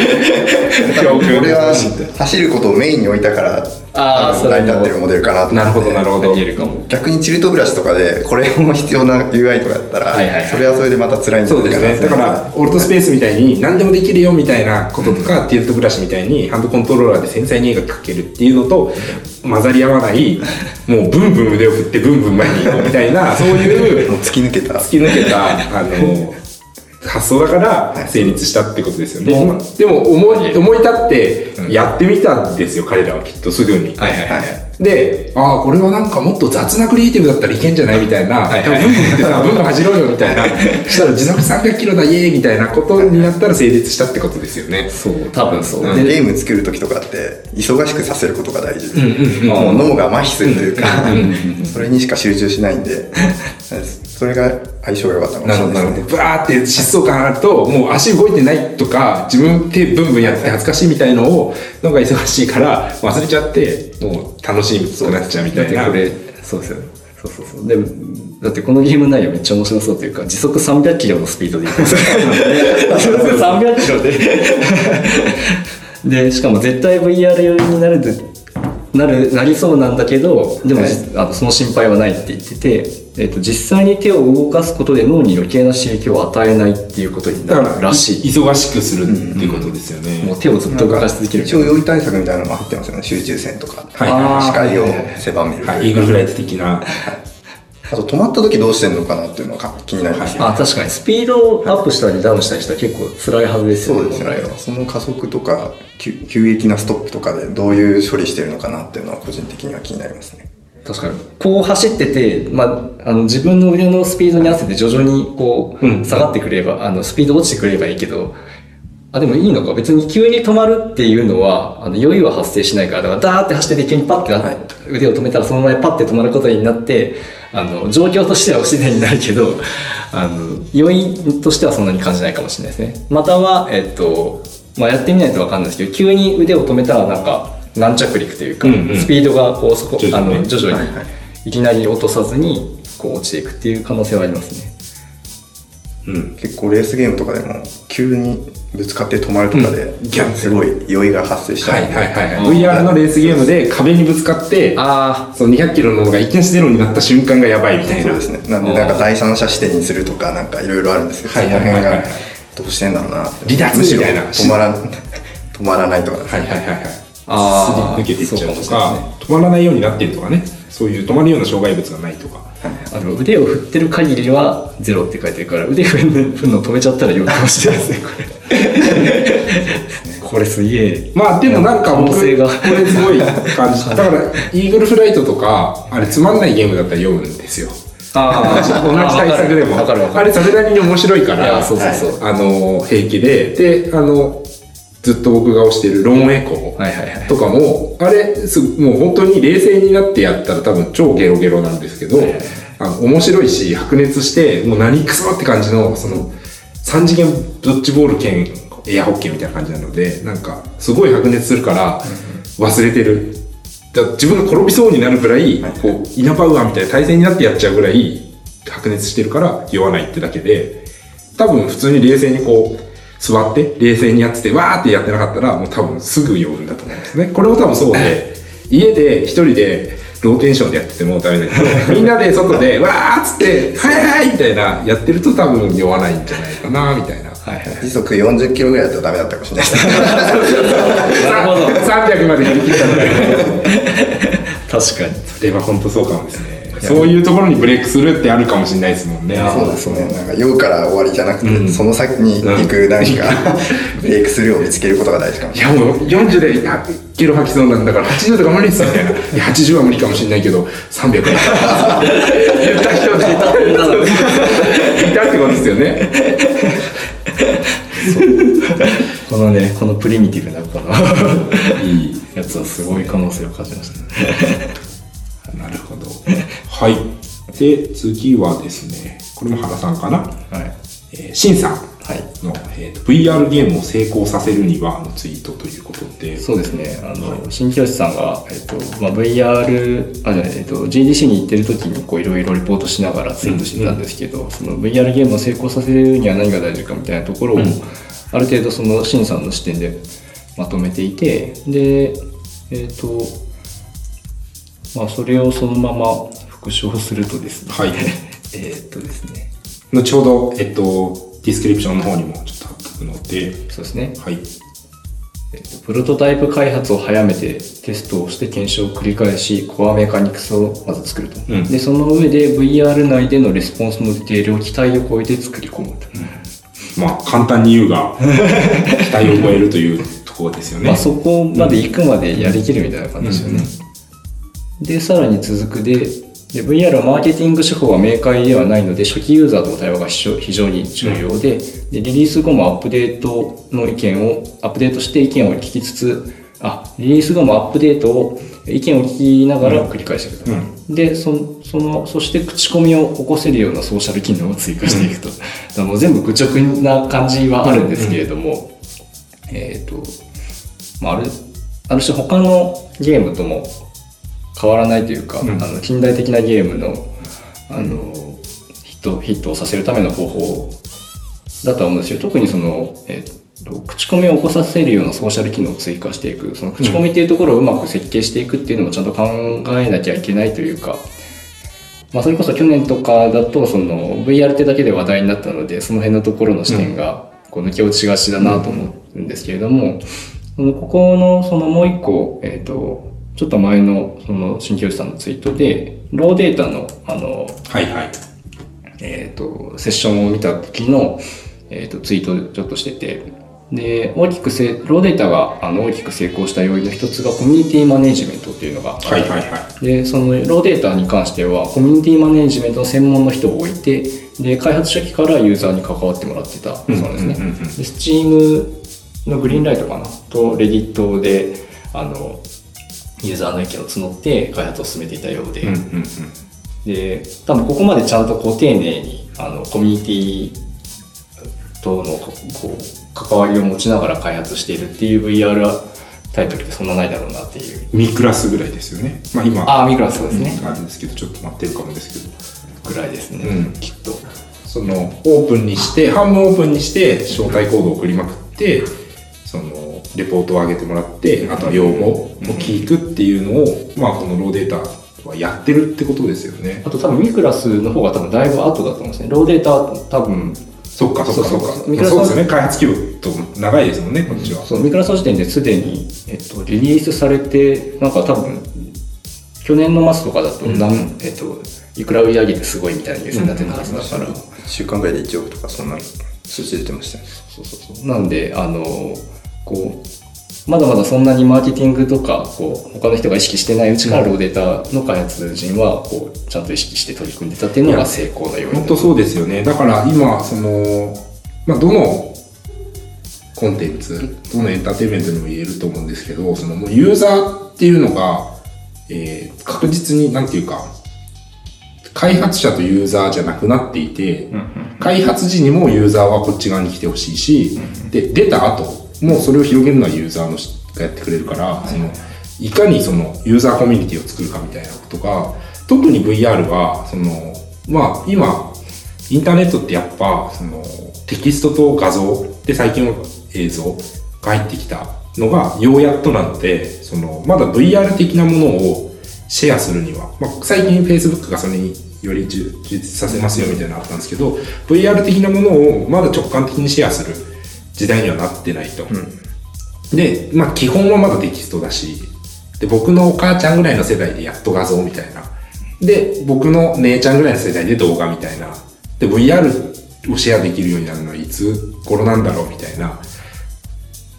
これは走ることをメインに置いたからあ成り立ってるモデルかなとなるほどなるほど。逆にチルトブラシとかでこれも必要な UI とかだったら、はいはいはい。それはそれでまた辛いんじゃそうですね。だから、オルトスペースみたいに何でもできるよみたいなこととか、ティルトブラシみたいにハンドコントローラーで繊細に絵が描けるっていうのと混ざり合わない、もうブンブン腕を振ってブンブン前に行みたいな、そういう 突き抜けた。突き抜けた、あの、発想だから成立したってことですよね。まあでも思い、思い立ってやってみたんですよ、彼らはきっとすぐに。はいはいはい。で、ああ、これはなんかもっと雑なクリエイティブだったらいけんじゃないみたいな、はいはい。ブンブンってさ、ブンブン走ろうよみたいな、したら時速300キロだ、イエーイみたいなことになったら成立したってことですよね。そう多分そう、ででゲーム作る時とかって忙しくさせることが大事で、もう脳が麻痺するというか、それにしか集中しないんで、それが相性が良かったかもしれなですね。ワーって疾走感あると、もう足動いてないとか、自分手ブンブンやって恥ずかしいみたいのを、のが忙しいから忘れちゃって、もう楽しくなっちゃうみたいな。そうですよね。そうそうそう。でもだってこのゲーム内容めっちゃ面白そうというか時速300キロのスピードで時速300キロで。でしかも絶対 VR 寄りになるなるなりそうなんだけどでも、はい。あのその心配はないって言ってて、えっと実際に手を動かすことで脳に余計な刺激を与えないっていうことになだから、るらしい忙しくするっていうことですよね。もう手をずっと動かし続ける一応用意対策みたいなのも入ってますよね。集中線とか、はいはい視界を狭める。はい、イーグルフライト的な。あと止まった時どうしてんのかなっていうのが気になりますね。あ確かにスピードをアップしたりダウンしたりしたら結構辛いはずですよねそうですよね。その加速とか急急激なストップとかでどういう処理してるのかなっていうのは個人的には気になりますね。確かにこう走ってて、まあ、あの自分の腕のスピードに合わせて徐々にこう、うん下がってくればあのスピード落ちてくればいいけどあ、でもいいのか。別に急に止まるっていうのは、あの、酔いは発生しないから、だからダーって走ってて急にパッてな、はい腕を止めたらそのままパッて止まることになって、あの、状況としては不自然になるけど、あの、酔いとしてはそんなに感じないかもしれないですね。または、えっと、まあ、やってみないとわかんないですけど、急に腕を止めたらなんか、軟着陸というか、うんうん。スピードがこう、そこ、徐々にね。あの、徐々にはいはい。いきなり落とさずに、こう落ちていくっていう可能性はありますね。うん。結構レースゲームとかでも急にぶつかって止まるとかで、うん。ギャンすごい酔いが発生したはいり、はいはいはい。VR のレースゲームで壁にぶつかって、あその200キロのものがいきなりゼロになった瞬間がやばいみたいな。そうですね。なんでなんか第三者視点にするとかなんかいろいろあるんですけど、はいはいはいはい。その辺がどうしてんだろうなって。離脱むしろみたいな。止まらん止まらないとか、はいはいはいはい。すり抜けていっちゃうとかもしれないか、止まらないようになってるとかね。そういう止まるような障害物がないとか。あの腕を振ってる限りはゼロって書いてるから腕振るの止めちゃったら酔 うかもしれないですねこれこれすげえまあでもなんか僕、これすごい感じ。だから、イーグルフライトとか、あれつまんないゲームだったら読むんですよ。あ同じ対策でも。あれそれなりに面白いから、いやそうそうそうあの、平気で。で、あの、ずっと僕が推してるローンエコー。とかも、あれ、すもう本当に冷静になってやったら多分超ゲロゲロなんですけど、あの面白いし、白熱して、もう何クソって感じの、その、三次元ドッジボール兼エアホッケーみたいな感じなので、なんか、すごい白熱するから、忘れてる。だ自分が転びそうになるぐらい、こう、イナパウアーみたいな対戦になってやっちゃうぐらい、白熱してるから酔わないってだけで、多分普通に冷静にこう、座って冷静にやってて、わーってやってなかったら、もう多分すぐ酔うんだと思うんですね。これも多分そうで、家で一人でローテンションでやっててもダメだけど、みんなで外で、わーっつって、はいはいみたいな、やってると多分酔わないんじゃないかな、みたいな。はいはい時速40キロぐらいだとダメだったかもしれないですねなるほど300まで振り切ったので、確かにそれは本当そうかもですね。そういうところにブレイクするってあるかもしれないですもんね。そうですねなんか酔うから終わりじゃなくて、うんその先に行くなんか、ブレイクスルーを見つけることが大事かもしいやもう40で100キロ吐きそうなんだから80とか無理ですみたいな。いや80は無理かもしれないけど300言った人でいたいたってことですよね。このねこのプリミティブなこのいい。やつはすごい可能性を感じましたねなるほど。はい。で、次はですね、これも原さんかな？はいえー、シンさんはいの、えーと VR ゲームを成功させるにはのツイートということで。そうですね、あの、新清さんが、えっと、まあ、VR、あ、じゃない、えっと、GDC に行ってる時に、こう、いろいろレポートしながらツイートしてたんですけど、その VR ゲームを成功させるには何が大事かみたいなところを、ある程度その、新さんの視点でまとめていて、で、えっと、まあ、それをそのまま復唱するとですね、はい。えっとですね、後ほど、えっと、ディスクリプションの方にもちょっと貼っておくので、そうですね、はい。えっとプロトタイプ開発を早めてテストをして検証を繰り返しコアメカニクスをまず作ると、うん。でその上で VR 内でのレスポンスのディテールを期待を超えて作り込むと、まあ、簡単に言うが、期待を超えるというところですよね。まあ、そこまで行くまでやりきるみたいな感じですよね、でさらに続くでで VR はマーケティング手法は明快ではないので初期ユーザーとの対話が非常に重要で,、でリリース後もアップデートの意見をアップデートして意見を聞きつつあリリース後もアップデートを意見を聞きながら繰り返していくと、でそそのそして口コミを起こせるようなソーシャル機能を追加していくと、だからもう全部愚直な感じはあるんですけれども、えっ、とまあ、あるある種他のゲームとも変わらないというか、ん。あの近代的なゲームのあのヒットヒットをさせるための方法だとは思うんですよ。特にその、えーと口コミを起こさせるようなソーシャル機能を追加していく。その口コミっていうところをうまく設計していくっていうのもちゃんと考えなきゃいけないというか、まあ、それこそ去年とかだとその VR ってだけで話題になったのでその辺のところの視点がこう抜け落ちがちだなと思うんですけれども、ここのそのもう一個、えっ、と、ちょっと前のその新清さんのツイートで、ローデータのあの、はいはい。えっ、と、セッションを見た時の、えっ、と、ツイートをちょっとしてて、で、大きくせ、ローデータがあの大きく成功した要因の一つがコミュニティマネジメントっていうのがあってはいはいはい。でそのローデータに関してはコミュニティマネジメントの専門の人を置いてで開発初期からユーザーに関わってもらってたそうですね。うんうんうんうんで Steam のグリーンライトかな？とレディットであのユーザーの意見を募って開発を進めていたようで、うんうんうん。で多分ここまでちゃんとこう丁寧にあのコミュニティとのここう関わりを持ちながら開発しているっていう VR タイトルってそんなないだろうなっていう。ミクラスぐらいですよね。まあ今。ああミクラスそうですね、あるんですけどちょっと待ってるかもですけど。ぐらいですね、うん。きっと。そのオープンにして半分オープンにして招待コードを送りまくってそのレポートを上げてもらってあとは要望を聞くっていうのを、まあこのローデータはやってるってことですよね。あと多分ミクラスの方が多分だいぶ後だと思うんですね。ローデータ多分。そっかそっかそっかそう。そうミクラスそうですよね。開発規模と長いですもんねこっちは、そうミクラスの時点ですでに、えっと、リリースされてなんか多分去年の末とかだとなん、えっと、いくら売り上げてすごいみたいなニュースになってたはずだから、1週間ぐらいで1億とかそんな数字出てましたね。そうそうそう。なんであのこうまだまだそんなにマーケティングとかこう他の人が意識してないうちからローデータの開発陣はこうちゃんと意識して取り組んでたっていうのが成功の要因本当そうですよね。だから今その、まあ、どのコンテンツどのエンターテインメントにも言えると思うんですけどそのもうユーザーっていうのが、えー確実になんていうか開発者とユーザーじゃなくなっていて、開発時にもユーザーはこっち側に来てほしいし、で出た後もうそれを広げるのはユーザーの人がやってくれるから、そのいかにそのユーザーコミュニティを作るかみたいなことが特に VR はそのまあ今インターネットってやっぱそのテキストと画像で最近の映像が入ってきたのがようやっとなのでそのまだ VR 的なものをシェアするには、まあ、最近 Facebook がそれにより充実させますよみたいなのあったんですけど VR 的なものをまだ直感的にシェアする。時代にはなってないと。で、まあ基本はまだテキストだし、で、僕のお母ちゃんぐらいの世代でやっと画像みたいな。で、僕の姉ちゃんぐらいの世代で動画みたいな。で、VR をシェアできるようになるのはいつ頃なんだろうみたいな。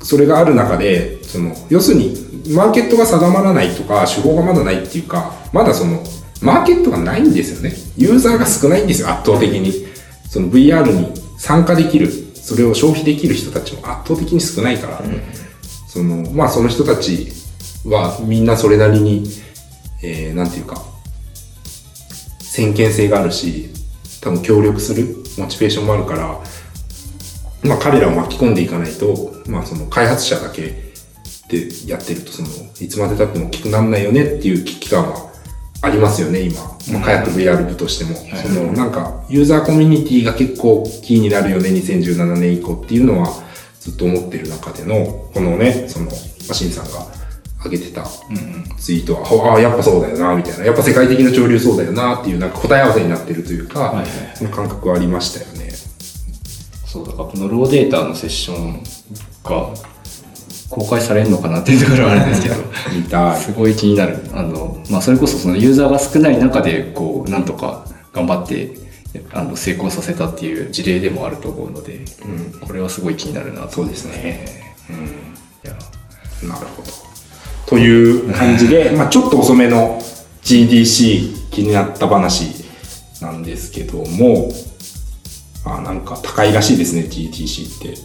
それがある中で、その、要するに、マーケットが定まらないとか、手法がまだないっていうか、まだその、マーケットがないんですよね。ユーザーが少ないんですよ、圧倒的に。その VR に参加できる、それを消費できる人たちも圧倒的に少ないから、その、まあその人たちはみんなそれなりに、えー、なんていうか、先見性があるし、多分協力するモチベーションもあるから、まあ彼らを巻き込んでいかないと、まあその開発者だけでやってると、その、いつまで経っても大きくならないよねっていう危機感はありますよね、今。まあ、カヤック VR 部としても。その、なんか、ユーザーコミュニティが結構キーになるよね、2017年以降っていうのは、ずっと思ってる中での、このね、その、マシンさんが上げてたツイートは、ああ、やっぱそうだよな、みたいな。やっぱ世界的な潮流そうだよな、っていう、なんか答え合わせになってるというか、はいはいその感覚はありましたよね。そうだからこのローデータのセッションが公開されるのかなっていうところはあるんですけど 見たい。すごい気になるあの、まあ、それこそそのユーザーが少ない中でこうなんとか頑張ってあの成功させたっていう事例でもあると思うので、これはすごい気になるなとそうですね。いやなるほど。という感じで、まあちょっと遅めの GDC 気になった話なんですけども、あなんか高いらしいですね、GDC って。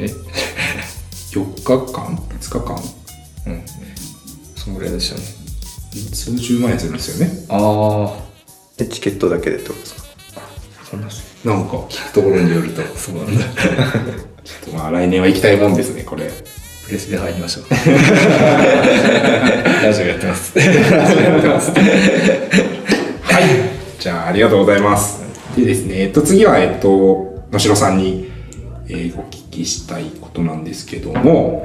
え？4日間 ?5 日間？そのぐらいでしたね数十万円するんですよね？あで、チケットだけでってことですか？そんななんか聞くところによると。あそうなんだちょっとまあ来年は行きたいもんですね、これ。プレスで入りましょう ラジオやってますラジオやってますはい。じゃあ、ありがとうございます。でですね、えっと、次は、えっと、野代さんに、えーお聞きしたいことなんですけども、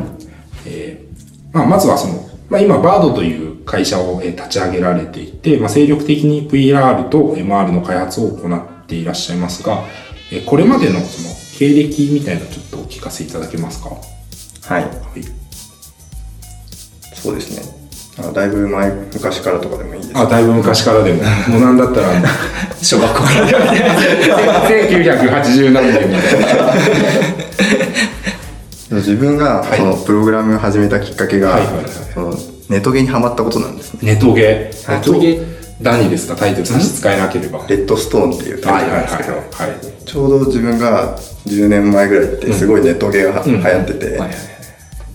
えーまあ、まずはその、まあ、今、バードという会社を、えー立ち上げられていて、まあ、精力的に VR と MR の開発を行っていらっしゃいますが、えーこれまでのその、経歴みたいなのちょっとお聞かせいただけますか？はい。はい。そうですね。だいぶ前、昔からとかでもいいですあ、だいぶ昔からでも、もうなんだったら、小学校から 1980何年みたいな。自分がはい。そのプログラムを始めたきっかけが、そのネトゲにハマったことなんですね。ネトゲ？はい。ネトゲ？何ですか？タイトル差し支えなければ。レッドストーンっていうタイトルなんですけど、ちょうど自分が10年前ぐらいってすごいネトゲが流行ってて、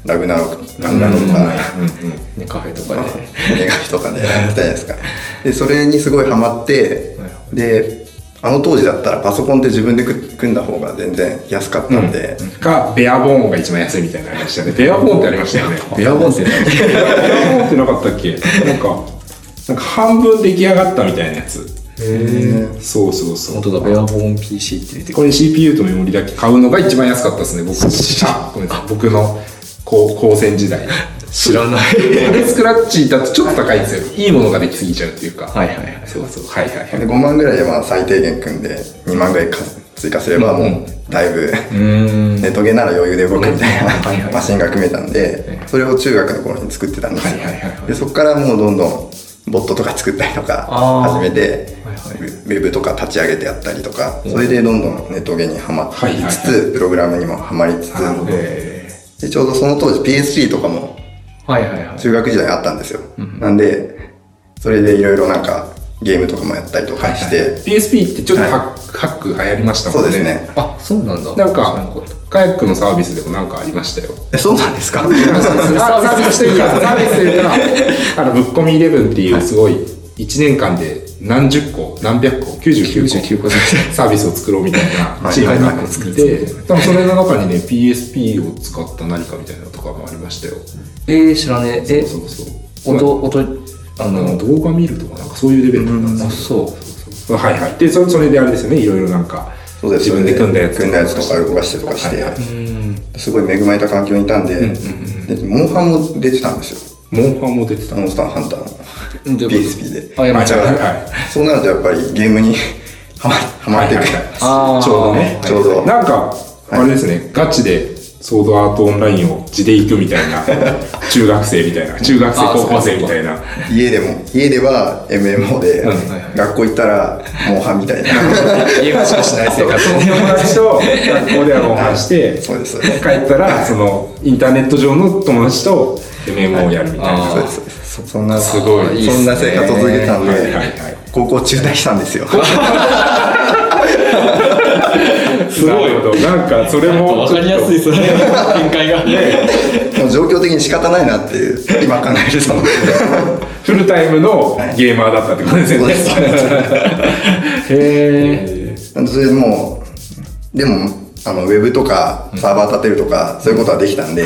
ラグナロクラグナロクとか、うんうんね、カフェとかで。ネガフとかでやってたじゃないですか。で、それにすごいハマって、で、あの当時だったらパソコンって自分で組んだ方が全然安かったんで、か、ベアボーンが一番安いみたいなのありましたよね。ベアボーンってありましたよね。ベアボンって何ベアボーンってなかったっけなんか、なんか半分出来上がったみたいなやつ。そうそうそう。本当だ、ベアボーン PC って出てくこれ CPU とメモリだけ買うのが一番安かったですね、僕。僕の高高専時代。知らない。スクラッチだとちょっと高いんですよ。いいものができすぎちゃうっていうか。はいはいはい。そうそう。はいはいはいで。5万ぐらいでまあ最低限組んで2万ぐらいか追加すればもうだいぶうん。ネットゲーなら余裕で動くみたいはいはないマシンが組めたんでそれを中学の頃に作ってたんですよはいはいはいはいでそこからもうどんどんボットとか作ったりとか始めてはいはいウェブとか立ち上げてやったりとかそれでどんどんネットゲーにはまっていつはいはいつプログラムにもはまりつつ。でちょうどその当時 PSP とかもはいはいはい。中学時代あったんですよなんでそれでいろいろなんかゲームとかもやったりとかして、PSP ってちょっとはいハックハック流行りましたもんね。そうですね。あ、そうなんだ。なんかカヤックのサービスでもなんかありましたよ。えそうなんですか？サービスというか、サービスというか、あの、ぶっ込み11っていうすごい、1年間で何十個、何百個、99個、99個サービスを作ろうみたいなチームがあって、多分それの中にね、PSP を使った何かみたいなのとかもありましたよ。えー、知らねえ。え、そうそう。音、音、ああの、の、動画見るとかなんかそういうレベルだったんあ、ですよ。そう。はいはい。で、そそれであれですよね、いろいろなんか、そうです自分で組んだやつ組んだやつとか動かしてとかして。すごい恵まれた環境にいたんで、でモンハンも出てたんですよモンハンも出てたモンスターハンター PSP で。あ、やはい。そうなるとやっぱりゲームにはまはまってく。る、あー。ちょうどね。ちょうど。なんか、あれですね、ガチで、ソードアートオンラインを地で行くみたいな、中学生みたいな、中学生、あ高校生みたいな。家でも家では MMO で、うん。はいはい。学校行ったらモンハンみたいな。家がしかしない。生活友達と学校ではモンハンして、そうです帰ったら、その、インターネット上の友達と MMO をやるみたいな。そうですそんなすごいそんな生活を続けてたんで、はいはいはい。高校中退したんですよ。すごい。なんか、それも、わかりやすいですね。展開が。もう状況的に仕方ないなっていう今考えると。フルタイムのゲーマーだったってことですよね。へー。それでもうでもあのウェブとかサーバー立てるとか、そういうことはできたんで、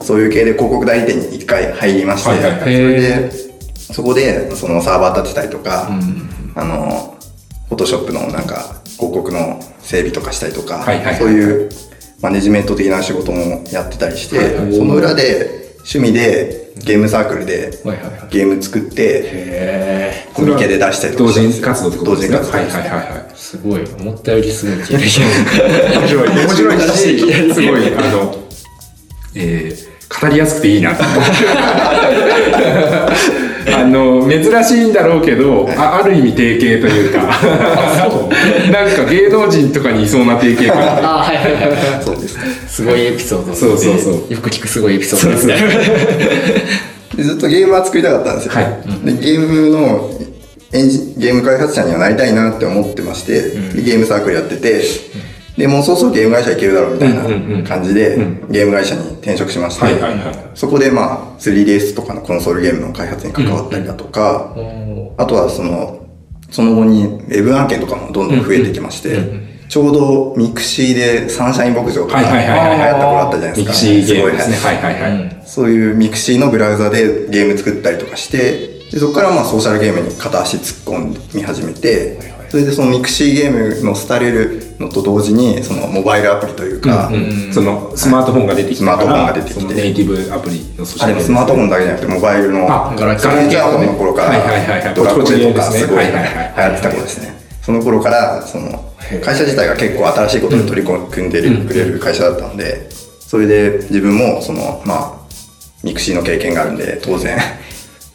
そういう系で広告代理店に一回入りまして、はいはいはい。それでそこでそのサーバー立てたりとか、あのフォトショップのなんか広告の整備とかしたりとか、そういうマネジメント的な仕事もやってたりして、その裏で趣味でゲームサークルでゲーム作ってコミケで出したりとか同人活動ってことですね。同人活動ですはいはいはいはい。すごい。思ったよりすごい。面白い。面白いし、すごい、あの、えー、語りやすくていいな。あの、珍しいんだろうけど、あある意味定型というか、なんか芸能人とかにいそうな定型感。あ、はい。はいはい。そうですね。すごいエピソード。そうそうそう。よく聞くすごいエピソードですね。でずっとゲームは作りたかったんですよ、はい。でゲームのエンジゲーム開発者にはなりたいなって思ってまして、でゲームサークルやってて、でもうそろそろゲーム会社行けるだろうみたいな感じで、ゲーム会社に転職しまして、そこでまあ 3DS とかのコンソールゲームの開発に関わったりだとか、あとはそのその後にウェブ案件とかもどんどん増えてきまして、ちょうど mixi でサンシャイン牧場とか流行った頃あったじゃないですか。ミクシーゲームですね。はいはいはい。そういう mixi のブラウザでゲーム作ったりとかして、でそこからまあソーシャルゲームに片足突っ込んでみ始めて、それでその mixi ゲームの廃れるのと同時に、そのモバイルアプリというか、うんそのスマートフォンが出てきたから、スマートフォンが出てきてネイティブアプリのソシャルあれもスマートフォンだけじゃなくてモバイルのあガラケーの頃から、はいはいはいはい。ドラクエとかすごい流行ってた頃ですね。その頃から、その、会社自体が結構新しいことに取り組んでるくれる会社だったので、それで自分も、その、まあ、 mixi の経験があるんで、当然、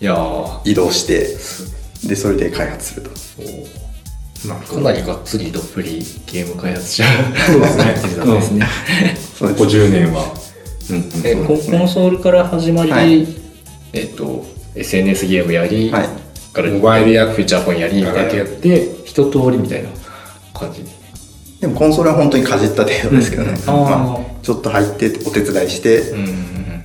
いやー、移動して、で、それで開発すると。かなりがっつりどっぷりゲーム開発者。そうですねそうですね。ここ10年は。うんうんえ、コ、コンソールから始まり、はいえっと、SNS ゲームやり、はいからモバイルやフィーチャーフォンやり、だけやって、一通りみたいな感じ。でもコンソールは本当にかじった程度ですけどね。うんまあ、ちょっと入ってお手伝いして、うんうん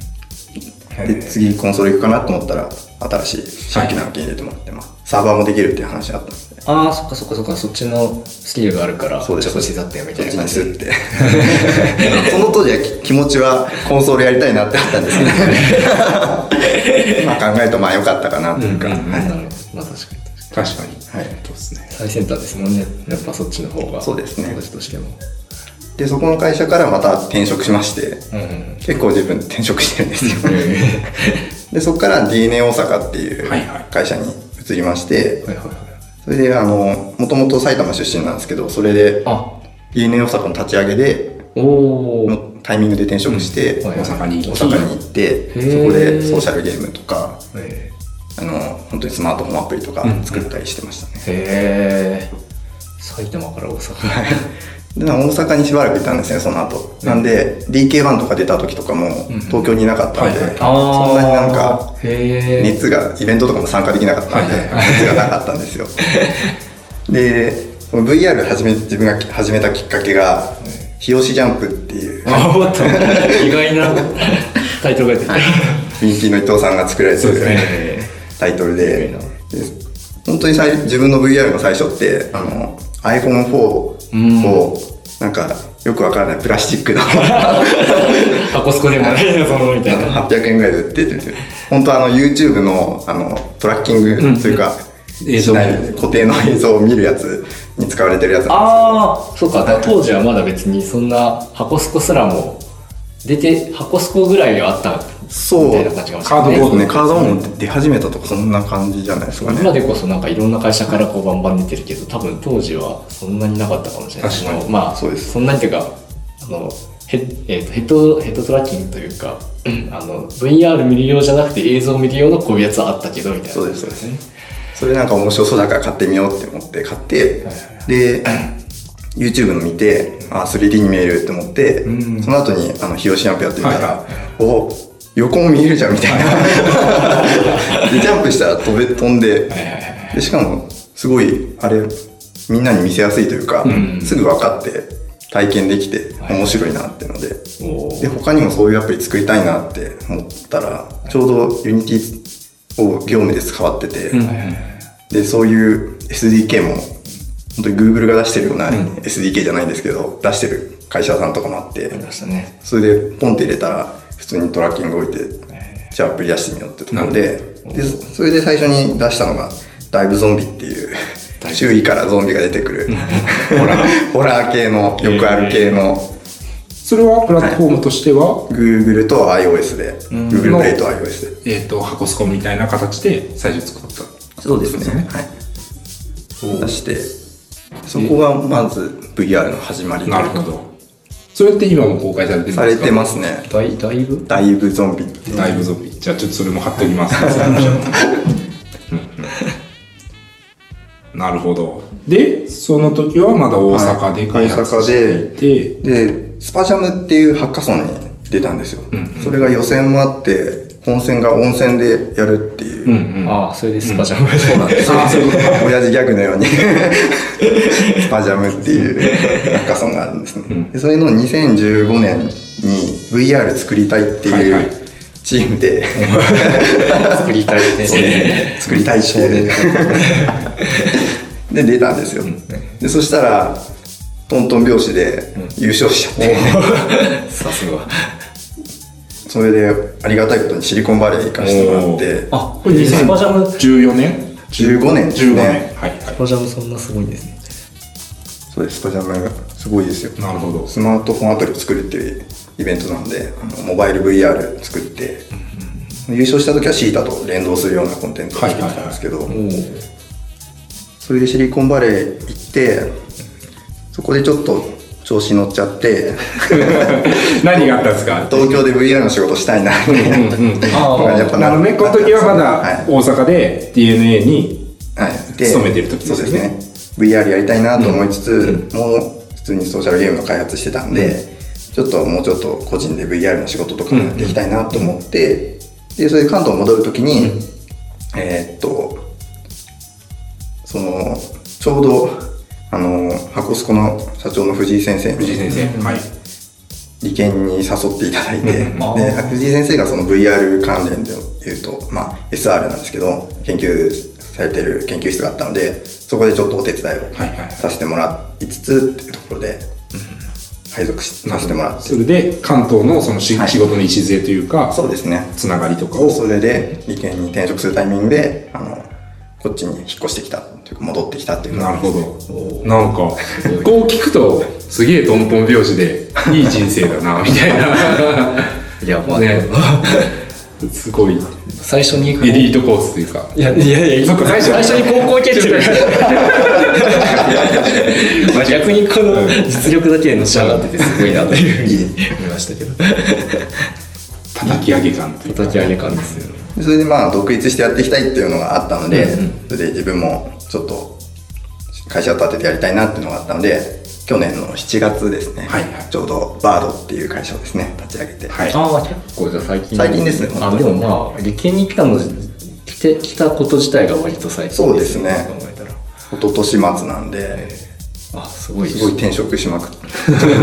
で、次コンソール行くかなと思ったら、新しい新規の案件入れてもらって、まあ、サーバーもできるっていう話あったんですね。ああ、そっかそっかそっか、そっちのスキルがあるから、そうですちょっと手伝ってよみたいな感じで。って。その当時はき気持ちはコンソールやりたいなってあったんですけど、今考えるとまあ良かったかなというか、うんうんうんなるほはいどまあ確かに。確かに。はいそうですね。最先端ですもんね。やっぱそっちの方が。そうですね私としても。で、そこの会社からまた転職しまして、うんうん。結構自分転職してるんですよ。で、そこから DNA 大阪っていうはいはい会社に移りまして、はいはいはい。それで、あの、もともと埼玉出身なんですけど、それであ、DNA 大阪の立ち上げで。のタイミングで転職して、はい大阪に大阪に行って、そーこでソーシャルゲームとか、へあの、本当にスマートフォンアプリとか作ったりしてましたね。え。埼玉から大阪。で、大阪にしばらくいたんですね、その後。なんで、DK1 とか出た時とかも、東京にいなかったんで、そんなになんか。熱が、イベントとかも参加できなかったんで、熱がなかったんですよ。で、その VR 始め、自分が始めたきっかけが、日吉ジャンプっていう、あ、った。意外なタイトルが出てきた。人気の伊藤さんが作られてるタイトルで。本当に最自分の VR の最初ってあの iPhone4 うん。をなんかよくわからないプラスチックの。箱スコでもないそのみたいな。800円ぐらいで売ってて本当あの YouTube のあのトラッキングというか、固定の映像を見るやつに使われてるやつああ、そうか。当時はまだ別にそんな箱スコすらも出て、箱スコぐらいはあったそう。みたいな感じかもしれない、カードボードねカードも出始めたとかそんな感じじゃないですかね。今でこそなんかいろんな会社からこうバンバン出てるけど、多分当時はそんなになかったかもしれない。確かに。まあ、そうです。そんなにっていうか、あの、ヘッ,、えーとヘッドヘッドトラッキングというか、あの VR 見る用じゃなくて映像見る用のこういうやつはあったけどみたいな。そうですそうです。それなんか面白そうだから買ってみようって思って買って、で YouTube の見てあ 3D に見えるって思って、うん。その後にあの日吉ジャンプやってみたら、はお横も見えるじゃんみたいな。でジャンプしたら飛べ飛んで。でしかもすごいあれみんなに見せやすいというか、ん。すぐ分かって体験できて面白いなっていうので、おー。で他にもそういうアプリ作りたいなって思ったらちょうど Unity を業務で使わってて、でそういう SDK も本当に Google が出してるような SDK じゃないんですけど、出してる会社さんとかもあってありましたね。それでポンって入れたら普通にトラッキング置いてじゃあアプリ出してみようってところででそれで最初に出したのがダイブゾンビっていう周囲からゾンビが出てくるホラー。ホラー系の よくある系の。それはプラットフォームとしては、Google と iOS で。Google の Play と iOS で。えっ、と、箱スコみたいな形で最初作った。そうですね。はい。出して、そこがまず VR の始まりなるほど。それって今も公開されてるんですか？されてますね。だいだいぶ？だいぶゾンビ。だいぶゾンビ。じゃあちょっとそれも貼っておきます。うんうんなるほど。で、その時はまだ大阪で開発していて、で、スパジャムっていうハッカソンに出たんですよ。それが予選もあって、本戦が温泉でやるっていう。うんうん。ああ、それでスパジャム。そうなんですよ。あーそういうことか 親父ギャグのように スパジャムっていうハッカソンがあるんですね。でそれの2015年に VR 作りたいってはいうチームで 作りたいですね。作りたいっていうで出たんですよ。でそしたらトントン拍子で優勝しちゃって、さすが。それでありがたいことにシリコンバレー行かせてもらって。あ、これスパジャム、ス14年？15年。ですね15年。はいはい。パジャムそんなすごいんですね。そうです。スパジャムすごいですよ。なるほど。スマートフォンアプリを作るっていうイベントなんであのモバイル VR 作って、優勝した時はシータと連動するようなコンテンツを作ってたんですけど、それでシリコンバレー行ってそこでちょっと調子に乗っちゃって。何があったんですか？東京で VR の仕事したいなって。ああやっぱな。るね、この時はまはだい。大阪で DNA に、はい、勤めてる時ですよね。そうですね。VR やりたいなと思いつつ、もう普通にソーシャルゲームの開発してたんで、ちょっともうちょっと個人で VR の仕事とかもやっていきたいなと思って、でそれで関東戻る時に、えーっとそのちょうどあの箱スコの社長の藤井先生に藤井先生。はい。理研に誘っていただいて、で、藤井先生がその VR 関連で言うと、まあ、SR なんですけど、研究されてる研究室があったので、そこでちょっとお手伝いをさせてもらいつつっていうところで、配属しさせてもらってそ。れで関東のそのし、はい仕事の礎というかそうですね。つながりとかをそれで理研に転職するタイミングで、あの、こっちに引っ越してきたというか、戻ってきたっていうなるほど。どなんかこう聞くとすげえトントン拍子でいい人生だな みたいいや、まあ、なねね、すごい。最初にエリートコースというか。いやいやいや、そっか 最初最初に高校蹴ってる。まあ逆にこの実力だけでのし上がっててすごいなというふうに思いましたけど。叩き上げ感というか。叩き上げ感ですよ。ね。それでまあ、独立してやっていきたいっていうのがあったので、それで自分もちょっと会社を立ててやりたいなっていうのがあったので、去年の7月ですね、はいはい。ちょうどバードっていう会社をですね、立ち上げて、はい。ああ、結構じゃあ最近。最近ですねあ、でもまあ、理研に来たの、来て、来たこと自体が割と最近そうですね。考えたら。一昨年末なんで、あ、すごいすごい転職しまくって、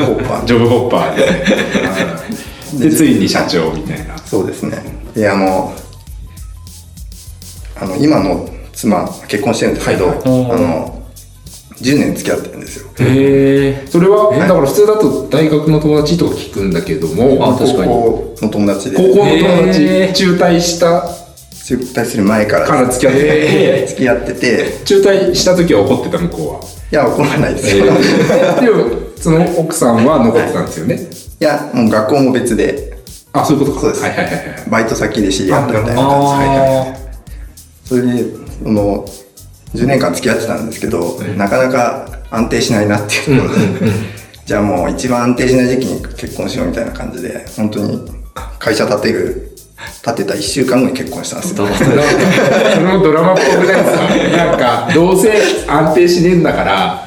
ホッパー。ジョブホッパー。で、でついに社長みたいな。そうですね。で、あの、あの、今の妻、結婚してるんですけど、はいはい。あの、10年付き合ってるんですよ。へえ。それは、だから普通だと大学の友達とか聞くんだけども。あ確かに。高校の友達で、高校の友へ達ー。中退した？中退する前から。から付き合って。て付き合ってて、中退した時は怒ってた向こうは？いや、怒らないですよ。でもその奥さんは残ってたんですよね、い。や、もう学校も別で、あそういうことか。そうです。はいはいはいはい。バイト先で知り合ったみたいな感じはいはいそれで、その、10年間付き合ってたんですけど、なかなか安定しないなっていう。ところで、じゃあもう一番安定しない時期に結婚しようみたいな感じで、本当に会社建てる、建てた1週間後に結婚したんですよ。そのドラマっぽくないですかなんかどうせ安定しねえんだから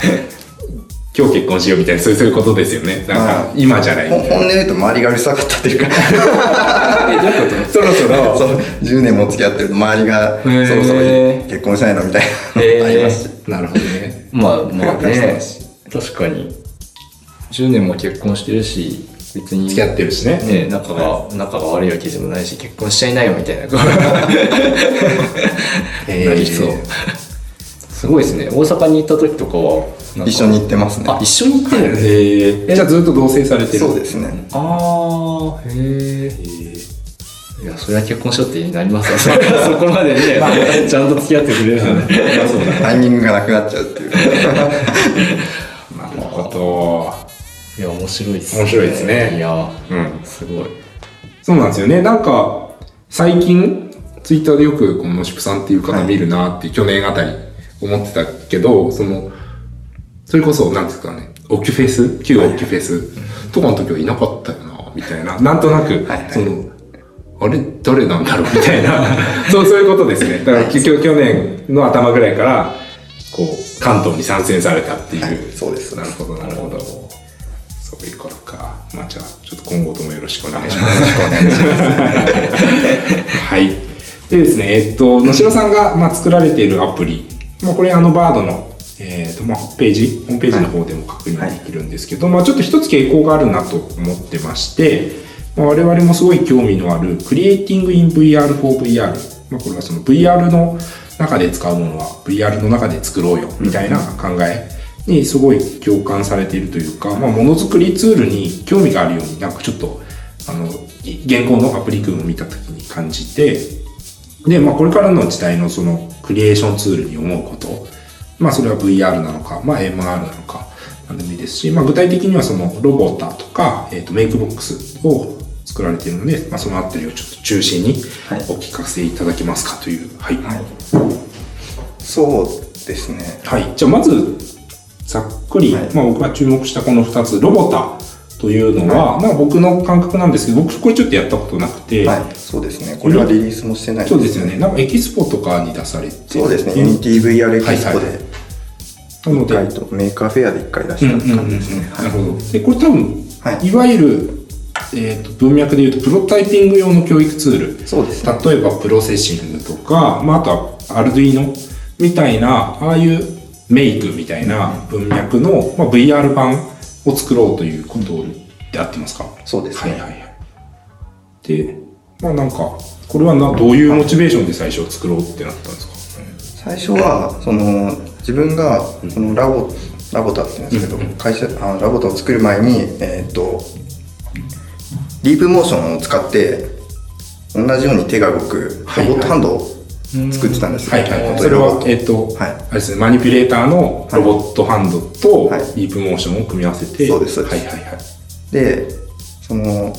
今日結婚しようみたいなそういうことですよね。なんかはい今じゃないほ本音で言うと周りがうるさかったっていうか、そろそろ。そう。10年も付き合ってると周りがそろそろ結婚しないのみたいなのあります。し。なるほどね。まあまあね。確かに。10年も結婚してるし、別に。付き合ってるしね。ね、仲が、仲が悪いわけでもないし、結婚しちゃいなよみたいな。なりそう。すごいですね。大阪に行った時とかは、一緒に行ってますね。あ、一緒に行ってるへえじゃあずっと同棲されてる？そうですね。ああ、へえ。いや、それは結婚しようってなりますよ。そこまでね、ちゃんと付き合ってくれるのね。タイミングがなくなっちゃうっていう。なるほいや、面白いです面白いですねいや、どうんすごい。そうなんですよねなんか最近ツイッターでよくこのシプさんっていう方見るなって、去年あたり思ってたけどそのそれこそなんですかねオキュフェス？旧オキュフェス？とかの時はいなかったよなみたいな。なんとなく、そのあれ？誰なんだろう？みたいな。そうそういうことですね。だから結局去年の頭ぐらいからこう関東に参戦されたっていう、はい。そうです。なるほどなるほど。そういうことか。まあじゃあちょっと今後ともよろしくお願いします。はい。でですね、えっと、野代さんが、まあ、作られているアプリ、まあ、これあのバードの、えっとまあ、ページ、ホームページの方でも確認できるんですけど、まあ、ちょっと一つ傾向があるなと思ってまして、まあ、我々もすごい興味のある、クリエイティングイン VR for VR。まあ、これはその VR の中で使うものは VR の中で作ろうよ、みたいな考えにすごい共感されているというか、まあ、ものづくりツールに興味があるように、なんかちょっと、あの、現行のアプリ群を見たときに感じて、で、まあ、これからの時代のそのクリエーションツールに思うこと、まあ、それは VR なのか、まあ、MR なのか、なんでもいいですし、まあ、具体的にはそのロボッターとか、えっ、と、メイクボックスを作られているので、まあ、そのあたりをちょっと中心にはいお聞かせいただけますかという。はい。はい。そうですね。じゃあ、まず、ざっくり、はいまあ、僕が注目したこの2つ、ロボッターというのは、まあ、僕の感覚なんですけど、僕、これちょっとやったことなくて、はい、そうですね。これはリリースもしてないそうですよね。なんかエキスポとかに出されてそうですね。ユニティ VR エキスポはいはで、なので、一回とメーカーフェアで一回出した感じですね。なるほど。で、これ多分、はいい、わゆる、えー、と文脈で言うと、プロタイピング用の教育ツール。そうですね。例えば、 Processing とか、まあ、あとは、 Arduino みたいな、ああいう Make みたいな文脈の、まあ、VR 版を作ろうということで合ってますか？そうですね。はいはいはい。で、まあなんか、これはなどういうモチベーションで最初作ろうってなったんですか？最初はその自分がそのラボラボタって言うんですけど、会社あラボタを作る前にえーっとディープモーションを使って同じように手が動くロボットハンドを作ってたんですよ、はい。はい。それはえっ、と、はい。あれですね、マニピュレーターのロボットハンドとはい。ディープモーションを組み合わせて、そうですそうです。はいはいはい。でその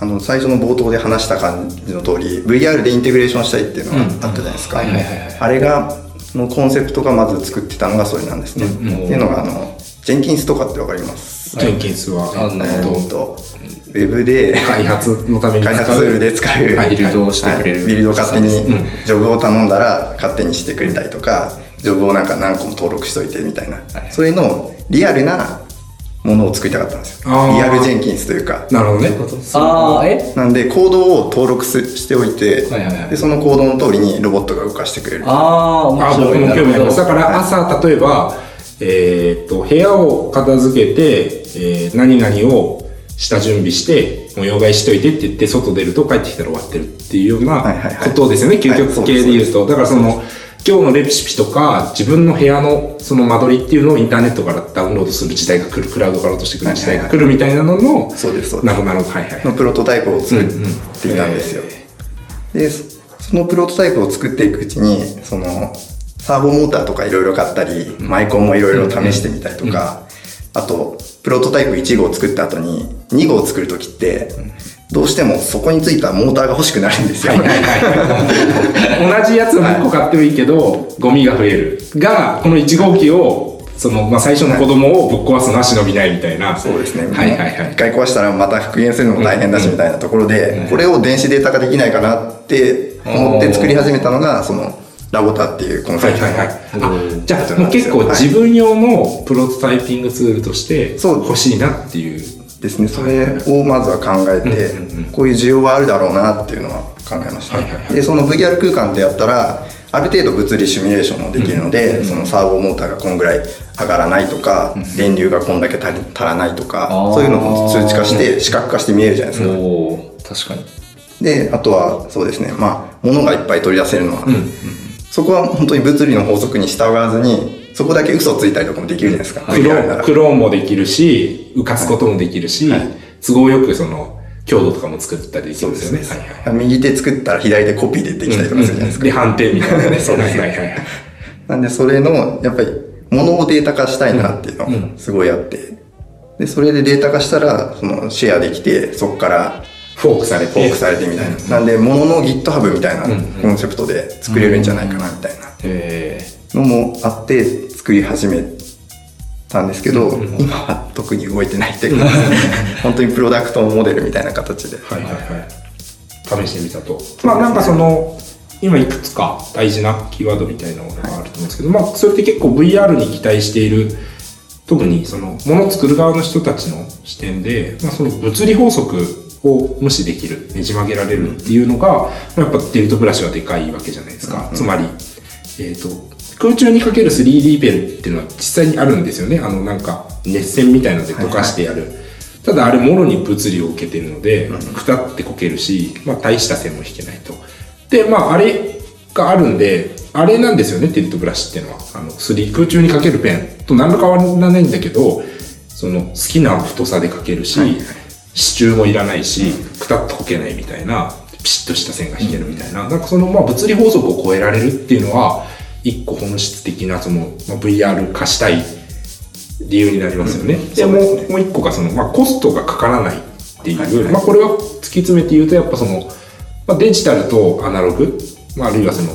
あの最初の冒頭で話した感じの通り VR でインテグレーションしたいっていうのがあったじゃないですか、はいはいはいはい。あれがのコンセプトがまず作ってたのがそれなんですね、うんう。んっていうのがあのジェンキンスとかってわかります、ジェンキンスは、あのーウェブで開発のために開発ツールで使う、はいビルドをしてくれる。はい。ビルドを勝手にうん。ジョブを頼んだら勝手にしてくれたりとかジョブをなんか何個も登録しといてみたいな、はい。そういうのをリアルなものを作りたかったんですよ。リアルジェンキンスというか。なるほどね。ああえ？なんでコードを登録すしておいて、はいはいはい。でそのコードの通りにロボットが動かしてくれる。ああ面あ、白い。僕も興味あります。だから朝、例えば、えーっと、部屋を片付けて、えー何々を下準備して、模様替えしといてって言って、外出ると帰ってきたら終わってるっていうようなはいはいはい。ことですよね、究はい極系で言うと。だからその、今日のレシピとか、自分の部屋のその間取りっていうのをインターネットからダウンロードする時代が来る、クラウドから落としてくる時代が来るみたいなのの、そうですそうです。なるほど、はいはい。のプロトタイプを作っていたんですよ、でそそのプロトタイプを作っていくうちにそのサーボモーターとかいろいろ買ったり、マイコンもいろいろ試してみたりとか、あとプロトタイプ1号を作った後に2号を作る時って、どうしてもそこについたモーターが欲しくなるんですよ、同じやつを1個買ってもいいけど、ゴミが増える。が、この1号機を、その、まあ、最初の子供をぶっ壊すのは忍びないみたいな。そうですね。はいはいはい一。回壊したらまた復元するのも大変だしみたいなところで、これを電子データ化できないかなって思って作り始めたのが、その、ラボタっていうコンセプトのはいはいはい。あ、じゃあ、結構自分用のプロトタイピングツールとしてそう欲しいなっていう。ですね。それをまずは考えてこういう需要はあるだろうなっていうのは考えました。で、その VR 空間でやったら、ある程度物理シミュレーションもできるので、そのサーボモーターがこんぐらい上がらないとか、電流がこんだけ足り足らないとかそういうのも数値化して視覚化して見えるじゃないですか。確かに。で、あとはそうですね、まあ、物がいっぱい取り出せるのは、そこは本当に物理の法則に従わずに、そこだけ嘘ついたりとかもできるじゃないですか。クロならクローンもできるし、浮かすこともできるし、はい都合よくその、強度とかも作ったりできるんですよね。そうはいはい。右手作ったら左手コピーでできたりとかするじゃないですか。で、判定みたいなね。そうですはいはいはい。なんでそれの、やっぱり、物をデータ化したいなっていうのがすごいあって、で、それでデータ化したら、その、シェアできて、そこから、フォークされて。フォークされてみたいな。なんで、物の GitHub みたいなコンセプトで作れるんじゃないかなみたいなえのもあって、作り始めたんですけど、今は特に動いてないっていうか、本当にプロダクトモデルみたいな形で。はいはいはい。試してみたと。まあなんかその、今いくつか大事なキーワードみたいなものがあると思うんですけど、まあそれって結構 VR に期待している、特にその、ものを作る側の人たちの視点で、まあその物理法則を無視できる、ねじ曲げられるっていうのが、やっぱデルトブラシはでかいわけじゃないですか。つまり、えっ、と、空中にかける 3D ペンっていうのは実際にあるんですよね。あのなんか熱線みたいので溶かしてやる。ただあれもろに物理を受けてるので、くたってこけるし、まあ大した線も引けないと。で、まああれがあるんで、あれなんですよね、テルトブラシっていうのは。あの、3空中にかけるペンと何ら変わらないんだけど、その好きな太さでかけるし、支柱もいらないし、くたっとこけないみたいな、ピシッとした線が引けるみたいな、なんかそのまあ物理法則を超えられるっていうのは、一個本質的なその、まあ、VR 化したい理由になりますよね。でもう、もう一個がその、まあ、コストがかからないっていう、まあ、これは突き詰めて言うと、やっぱその、まあ、デジタルとアナログ、まあ、あるいはその、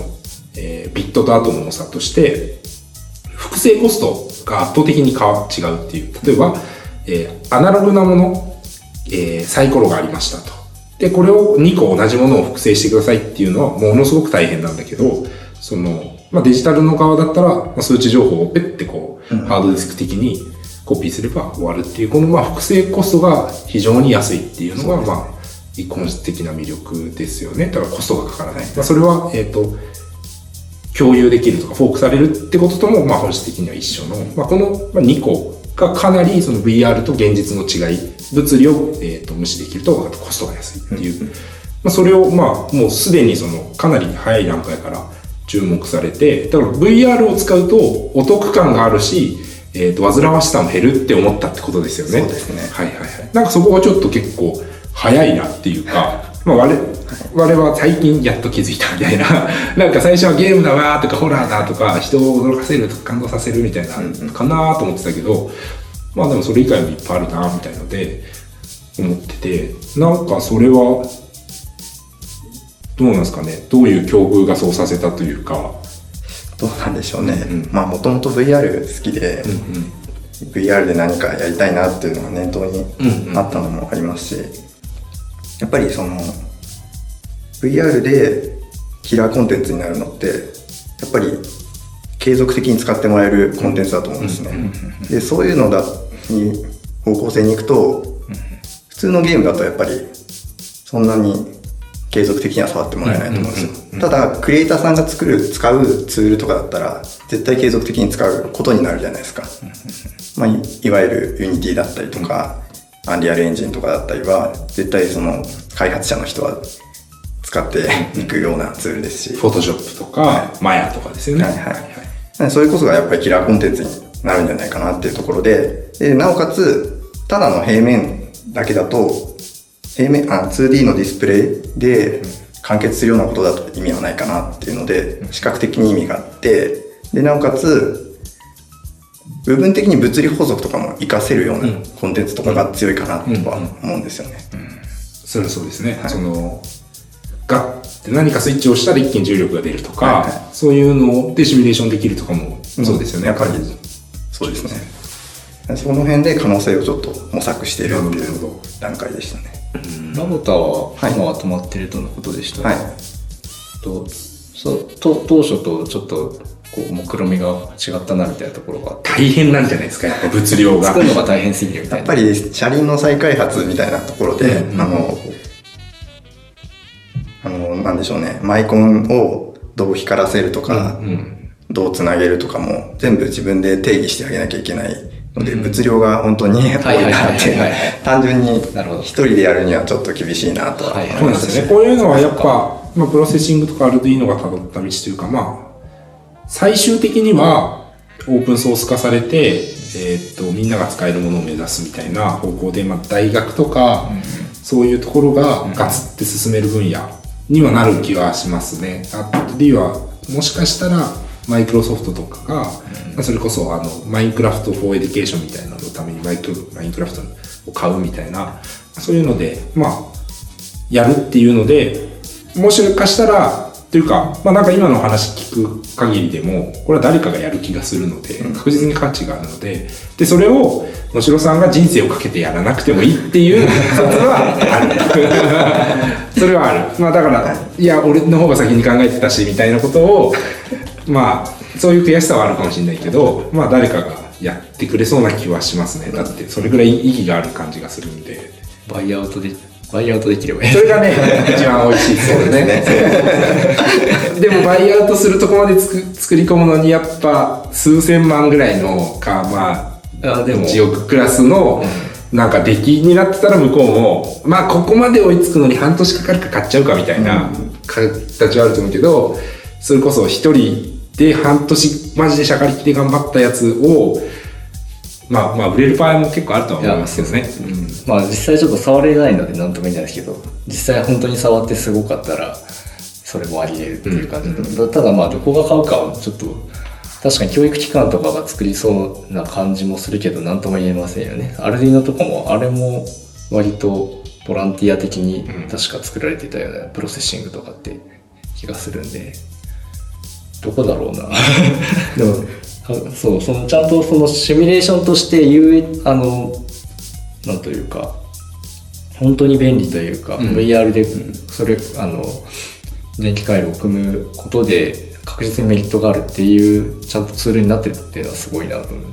えービットとアトムの差として、複製コストが圧倒的に違うっていう。例えば、えーアナログなもの、えーサイコロがありましたと。で、これを2個同じものを複製してくださいっていうのはものすごく大変なんだけど、その、まあ、デジタルの側だったら、まあ、数値情報をペッてこう、ハードディスク的にコピーすれば終わるっていう、このまあ複製コストが非常に安いっていうのが、まあ、一個本質的な魅力ですよね。だからコストがかからない。まあ、それは、えっ、と、共有できるとか、フォークされるってこととも、まあ、本質的には一緒の、まあ、このまあ2個がかなりその VR と現実の違い、物理を、えー、と無視できると、あとコストが安いっていう。まあ、それを、まあ、もうすでにその、かなり早い段階から注目されて、だから VR を使うとお得感があるし、えっ、と、煩わしさも減るって思ったってことですよね。そうですねはいはいはい。なんかそこがちょっと結構早いなっていうか、まあ我々、我々は最近やっと気づいたみたいな、なんか最初はゲームだわーとかホラーだとか人を驚かせるとか感動させるみたいな、かなーと思ってたけど、まあでもそれ以外もいっぱいあるなみたいので、思ってて、なんかそれは、どうなんですかね？どういう境遇がそうさせたというか、どうなんでしょうね。うんまあもともと VR 好きで、うん VR で何かやりたいなっていうのが念頭にうんうんあったのもありますし、やっぱりその VR でキラーコンテンツになるのってやっぱり継続的に使ってもらえるコンテンツだと思うんですね。でそういうのだに方向性に行くと普通のゲームだとやっぱりそんなに継続的には触ってもらえないと思うんですよ。ただクリエイターさんが作る使うツールとかだったら絶対継続的に使うことになるじゃないですか。まあ、いいわゆる Unity だったりとか、アンリアルエンジンとかだったりは、絶対その開発者の人は使っていくようなツールですし、フォトショップとか、マヤとかですよね。はいはいそれこそがやっぱりキラーコンテンツになるんじゃないかなっていうところで、でなおかつ、ただの平面だけだと、平面、あ、2D のディスプレイで完結するようなことだと意味はないかなっていうので、視覚的に意味があって、で、なおかつ、部分的に物理法則とかも活かせるようなコンテンツとかが強いかなとは思うんですよね。それはそうですね。その、ガッて何かスイッチをしたら一気に重力が出るとか、はいはいそういうのでシミュレーションできるとかも、そうですよね。やっぱり、そうですね。その辺で可能性をちょっと模索しているっていう段階でしたね。ラボタははい今は止まってるとのことでした、はい。とそうと当初とちょっとこう目論みが違ったなみたいなところが大変なんじゃないですか、やっぱ物量が作。るのが大変すぎるみたいなやっぱり車輪の再開発みたいなところで、うんあの、あの、なんでしょうね、マイコンをどう光らせるとか、うん。どうつなげるとかも全部自分で定義してあげなきゃいけないので、物量が本当に多いなって単純に一人でやるにはちょっと厳しいなとは思いますね。こういうのはやっぱ、まあ、プロセッシングとか Arduino が辿った道というか、まあ、最終的にはオープンソース化されて、えーっと、みんなが使えるものを目指すみたいな方向で、まあ、大学とか、そういうところがガツって進める分野にはなる気はしますね。あと D は、もしかしたら、マイクロソフトとかが、まあそれこそ、あの、 Minecraft for Education みたいなののためにマイク Minecraft を買うみたいな、そういうので、まあ、やるっていうので、もしかしたら、というか、まあなんか今の話聞く限りでも、これは誰かがやる気がするので、確実に価値があるので、で、それを、野代さんが人生をかけてやらなくてもいいっていう説はある。それはある。まあだから、いや、俺の方が先に考えてたし、みたいなことを、まあ、そういう悔しさはあるかもしれないけど、まあ誰かがやってくれそうな気はしますね。だって、それぐらい意義がある感じがするんで。バイアウトでバイアウトできればいいそれがね、一番美味しいですよね。でも、バイアウトするとこまでつく作り込むのに、やっぱ、数千万ぐらいのか、まあ、あでも1億クラスの、なんか出来になってたら向こうも、まあ、ここまで追いつくのに半年かかるか買っちゃうかみたいな形はあると思うけど、それこそ一人で半年マジでしゃかりきって頑張ったやつを、まあまあ売れる場合も結構あるとは思いますよね。うん。まあ実際ちょっと触れないので何とも言えないですけど実際本当に触ってすごかったらそれもあり得るっていう感じ。で、ただまあどこが買うかはちょっと確かに教育機関とかが作りそうな感じもするけど何とも言えませんよね。アルディーノとかもあれも割とボランティア的に確か作られてたようなプロセッシングとかって気がするんでどこだろうな。でもはそうそのちゃんとそのシミュレーションとして有益あのなんというか本当に便利というか、ん。VR でそれあの電気回路を組むことで確実にメリットがあるっていうちゃんとツールになってるっていうのはすごいなと思う、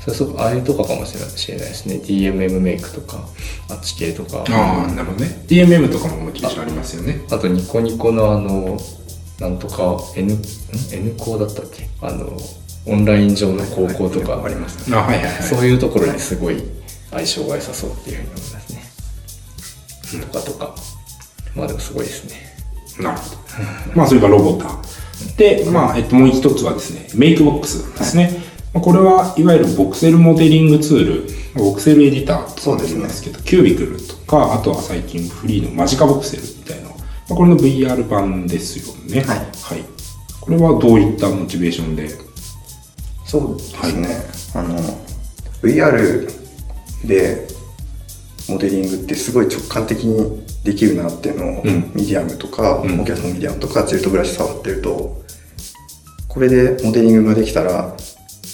それそうああいうとかかもしれないしれないですね DMM メイクとかあっち系とか。ああ、なるほどね。DMM とかももちろんありますよね。あとニコニコのあのなんとか N, ん？N コーだったっけ？あのオンライン上の高校とかありますね。あ、はいはいはい。そういうところにすごい相性が良さそうっていうふうに思いますね。とかとか。まあでもすごいですね。なるほど。まあ、それがロボター。で、まあ、えっと、もう一つはですね、メイクボックスですね。まあこれはいわゆるボクセルモデリングツール、ボクセルエディターとかですけど、 Qubicle とか、あとは最近フリーの MagicaVoxel これの VR 版ですよね。はいはい。これはどういったモチベーションで？そうですね。あの、VR でモデリングってすごい直感的にできるなっていうのを、うんミディアムとか、うん Oculus のミディアムとか、 Tilt Brush 触ってると、これでモデリングができたら、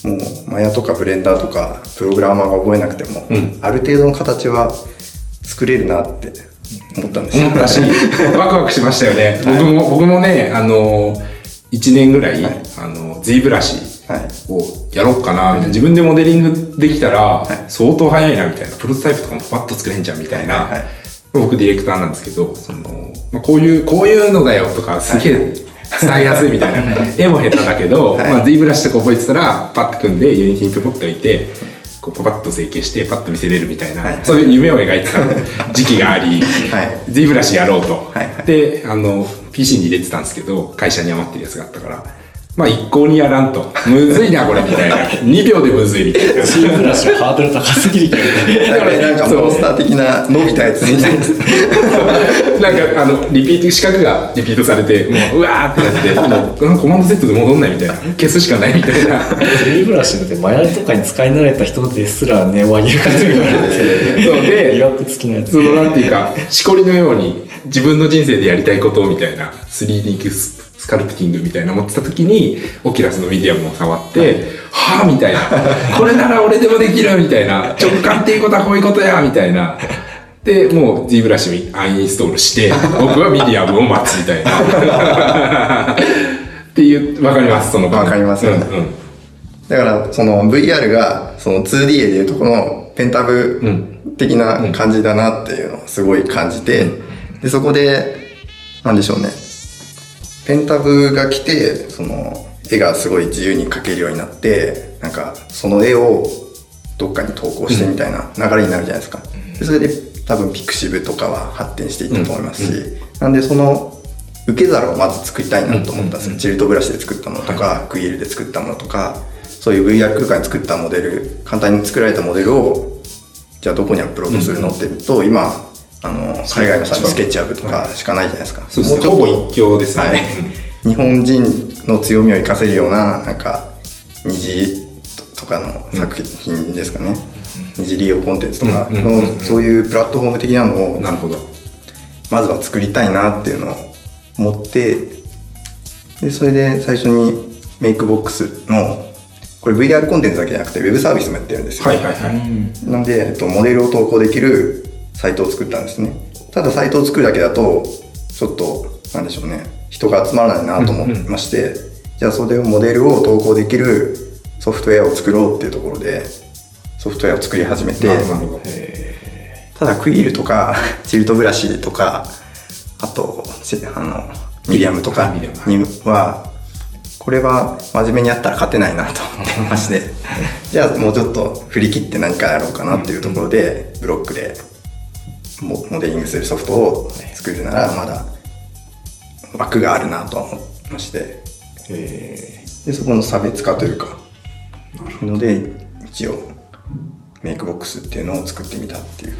もうマヤとかブレンダーとかプログラマーが覚えなくても、うんある程度の形は作れるなって思ったんですよ。思ったし、ワクワクしましたよね。僕も、僕もね、あの、1年ぐらい、はいあの、Z ブラシはい。をやろうかな、みたいな。自分でモデリングできたら、相当早いな、みたいな。プロトタイプとかもパッと作れんじゃん、みたいな。はい僕ディレクターなんですけど、その、まあ、こういう、こういうのだよとか、すげえ伝えやすいみたいな。絵も下手だけど、はいまあ、Z ブラシとか覚えてたら、パッと組んで Unity に取っておいて、こうパパッと成形してパッと見せれるみたいな、はいそういう夢を描いてた時期があり、はい。Z ブラシやろうと。はいはい。で、あの、PC に入れてたんですけど、会社に余ってるやつがあったから、まあ一向にやらんと。むずいな、これ、みたいな。2秒でむずいみたいな。C ブラシのハードル高すぎるけどね。だからなんかモンスター的な伸びたやつみたいな。なんか、あの、リピート、四角がリピートされて、もう、うわーってなって、もう、コマンドセットで戻んないみたいな。消すしかないみたいな。C ブラシだって Maya とかに使い慣れた人ですら値を上げる感じがあるんですよ。そうでいわく付きのやつそ。の、なんていうか、しこりのように、自分の人生でやりたいことみたいな、3D ススカルプティングみたいな持ってた時に、 Oculus のミディアムを触って、はぁみたいな。これなら俺でもできるみたいな。直感っていうことはこういうことやみたいな。で、もう Z ブラシアンインストールして、僕はミディアムを待つみたいな。っていう、わかります、その感わかりますうんうん。だから、その VR が、その 2D でいうとこのペンタブ的な感じだなっていうのをすごい感じて、で、そこで、なんでしょうね。ペンタブが来て、その、絵がすごい自由に描けるようになって、なんか、その絵をどっかに投稿してみたいな流れになるじゃないですか。でそれで多分ピクシブとかは発展していったと思いますし、なんでその、受け皿をまず作りたいなと思ったんですよ。チルトブラシで作ったものとか、クイールで作ったものとか、そういう VR 空間に作ったモデル、簡単に作られたモデルを、じゃあどこにアップロードするのっていうと、今、あの、海外のサービススケッチアップとかしかないじゃないですか。そうですね。ほぼ一強ですね。はい。日本人の強みを生かせるような、なんか、二次とかの作品ですかね。二次利用コンテンツとかの、そういうプラットフォーム的なのを、なるほど。まずは作りたいなっていうのを思って、で、それで最初にメイクボックスの、これ VR コンテンツだけじゃなくて Web サービスもやってるんですよ。はいはいはい。なんで、えっと、モデルを投稿できるサイトを作ったんですね。ただサイトを作るだけだと、ちょっと、なんでしょうね、人が集まらないなと思いまして、じゃあそれをモデルを投稿できるソフトウェアを作ろうっていうところで、ソフトウェアを作り始めて。ただクイールとか、チルトブラシとか、あと、せあの、ミディアムとかには、これは真面目にやったら勝てないなと思ってまして、じゃあもうちょっと振り切って何かやろうかなっていうところで、ブロックでモモデリングするソフトを作るなら、まだ枠があるなとは思いまして、で、そこの差別化というか、ので、一応、メイクボックスっていうのを作ってみたっていう。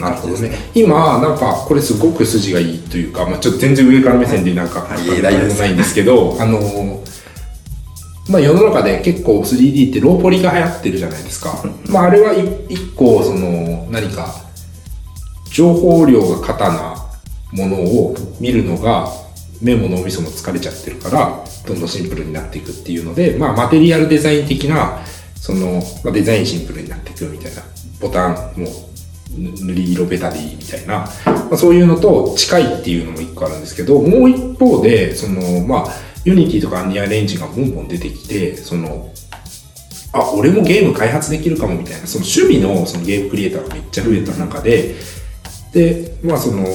なるほどね。今、なんか、これすごく筋がいいというか、まあちょっと全然上から目線でなんか、はいないんですけど、あのー、まあ世の中で結構 3D ってローポリが流行ってるじゃないですか。まああれはい一個、その、何か、情報量が過多なものを見るのが、目も脳みそも疲れちゃってるから、どんどんシンプルになっていくっていうので、まあマテリアルデザイン的な、その、まあ、デザインシンプルになっていくみたいな、ボタンも塗り色ベタでいいみたいな、まあ、そういうのと近いっていうのも一個あるんですけど、もう一方で、その、まあ、 Unity とか Unreal Engine がボンボン出てきて、その、あ、俺もゲーム開発できるかもみたいな、その趣味のそのゲームクリエイターがめっちゃ増えた中で、で、まあその、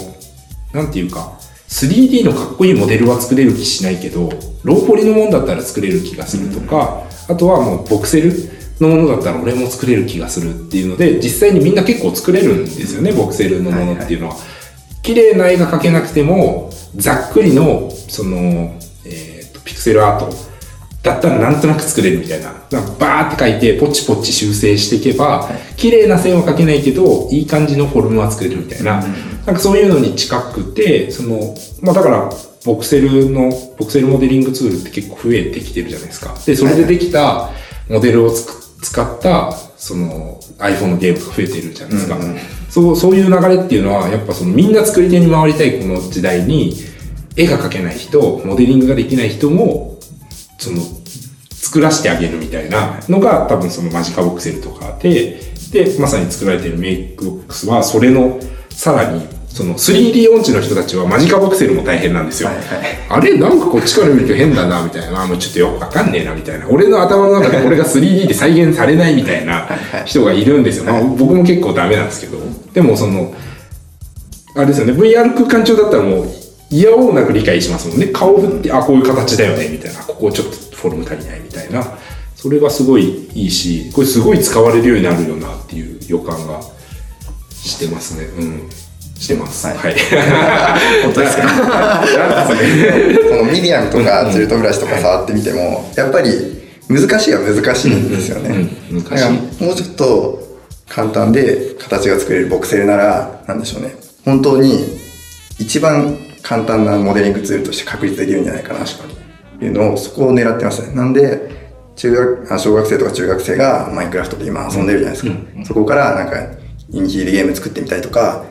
なんていうか、3D のかっこいいモデルは作れる気しないけど、ローポリのもんだったら作れる気がするとか、ああとはもうボクセルのものだったら俺も作れる気がするっていうので実際にみんな結構作れるんですよねボクセルのものっていうのは。綺麗な絵が描けなくてもざっくりのその、えーと、ピクセルアートだったらなんとなく作れるみたいな。バーって描いてポチポチ修正していけば、綺麗な線は描けないけど、いい感じのフォルムは作れるみたいな。なんかそういうのに近くて、その、まあだから、ボクセルの、ボクセルモデリングツールって結構増えてきてるじゃないですか。で、それでできたモデルをつく使った、その iPhone のゲームが増えてるじゃないですか。うんうん、そう、そういう流れっていうのは、やっぱそのみんな作り手に回りたいこの時代に、絵が描けない人、モデリングができない人も、その、作らせてあげるみたいなのが多分そのマジカボクセルとかで、で、まさに作られてるメイクボックスは、それのさらにその 3D 音痴の人たちはマジカボクセルも大変なんですよ。はいはい、あれなんかこっちから見ると変だなみたいな。もうちょっとよくわかんねえなみたいな。俺の頭の中でこれが 3D で再現されないみたいな人がいるんですよ。まあ、僕も結構ダメなんですけど。でもその、あれですよね。VR 空間上だったらもう嫌おうなく理解しますもんね。顔振って、あ、こういう形だよねみたいな。ここちょっとフォルム足りないみたいな。それがすごいいいし、これすごい使われるようになるよなっていう予感がしてますね。うん。してます。はい。はい、本当ですか？このミディアムとかツルトブラシとか触ってみても、やっぱり難しいは難しいんですよね。難しい。もうちょっと簡単で形が作れるボクセルなら、なんでしょうね。本当に一番簡単なモデリングツールとして確立できるんじゃないかな、確かに。いうのを、そこを狙ってますね。なんで、中学、小学生とか中学生がマインクラフトで今遊んでるじゃないですか。そこからなんか、インヒーでゲーム作ってみたいとか、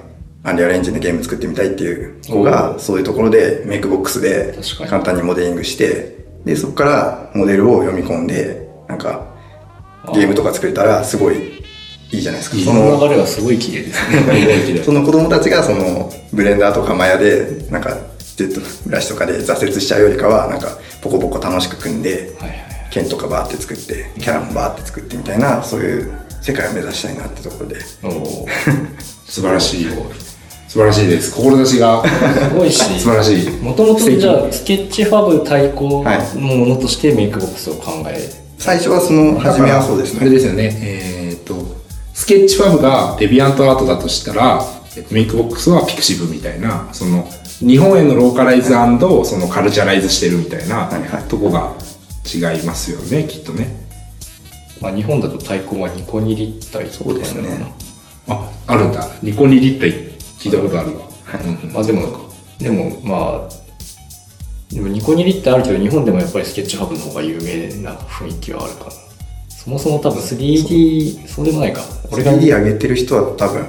アンリアルエンジンでゲーム作ってみたいっていう子が、そういうところでメイクボックスで簡単にモデリングして、で、そこからモデルを読み込んで、なんか、ゲームとか作れたらすごいいいじゃないですか。その流れはすごい綺麗ですね。その子供たちがそのブレンダーとかマヤで、なんか、ジェットブラシとかで挫折しちゃうよりかは、なんか、ポコポコ楽しく組んで、剣とかバーって作って、キャラもバーって作ってみたいな、そういう世界を目指したいなってところで。素晴らしい。素晴らしいです。志が。すごいし。素晴らしい。もともとじゃあ、 Sketchfab 対抗のものとしてメイクボックスを考え、はい、最初はその、初めはそうですね。あれですよね。えー、 Sketchfab が DeviantArt だとしたら、メイクボックスはピクシブみたいな、その、日本へのローカライズそのカルチャライズしてるみたいなとこが違いますよね、きっとね。まあ、日本だと対抗はニコニリッタイそうですね。あ、あるんだ。ニコニリッタイ聞いたことあるわ。まあでも、でもまあ、でもニコニリってあるけど、日本でもやっぱりスケッチハブの方が有名な雰囲気はあるかな。そもそも多分 3D、そうでもないか。俺が 3D 上げてる人は多分、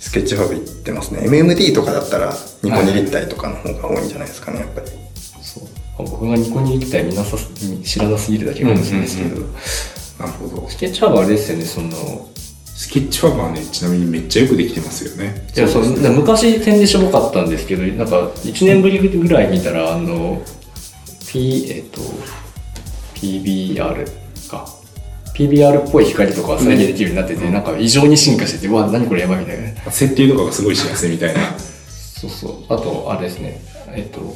スケッチハブ行ってますね。MMD とかだったら、ニコニ立体とかの方が多いんじゃないですかね、やっぱり。そう。僕がニコニ立体見なさ知らなすぎるだけかもしれないですけど、なるほど。スケッチハブあれですよね、その、スケッチファブはね、ちなみにめっちゃよくできてますよね。いや、そう、ね、昔点でしょぼかったんですけど、なんか1年ぶりぐらい見たら、あの、P、えっと、PBR か。PBR っぽい光とか再現できるようになってて、うん、なんか異常に進化してて、うわ、何これやばいみたいな。設定とかがすごいしやすいみたいな。そうそう。あと、あれですね。えっと、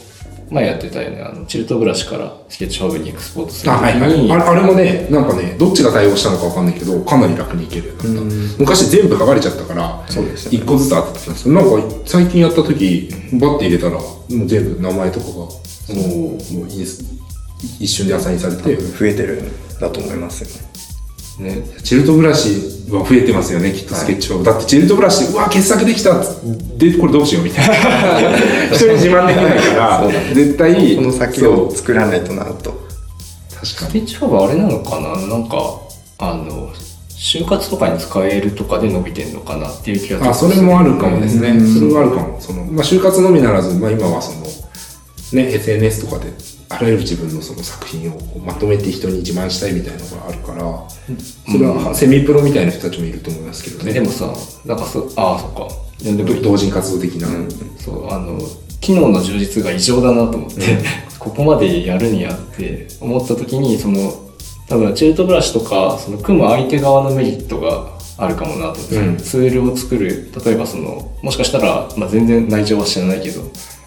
前やってたよね、あの、チルトブラシからスケッチファブにエクスポートするあ、はいはい。あれもね、なんかね、どっちが対応したのかわかんないけど、かなり楽にいけるようになった。昔全部剥がれちゃったから、そうです一、個ずつあったんですけど、なんか最近やった時、バッて入れたら、もう全部名前とかが、もう、もう一瞬でアサインされて。増えてるんだと思いますよね。ね、チルトブラシは増えてますよね、きっとスケッチファブ。だってチルトブラシで、うわ、傑作できたで、これどうしようみたいな。人に自慢できないから、絶対。この先を作らないとなと。確かに。スケッチファブあれなのかな？なんか、あの、就活とかに使えるとかで伸びてんのかなっていう気があ、それもあるかもですね。それはあるかも。その、まあ、就活のみならず、まあ、今はその、ね、SNS とかであらゆる自分のその作品をまとめて人に自慢したいみたいなのがあるからそれはセミプロみたいな人たちもいると思いますけどね、でもさなんかそああそっか。同人活動的な、うん、そうあの機能の充実が異常だなと思って、うん、ここまでやるにやって思った時にその多分チルトブラシとかその組む相手側のメリットがあるかもなと、うん、ツールを作る例えばそのもしかしたら、まあ、全然内情は知らないけど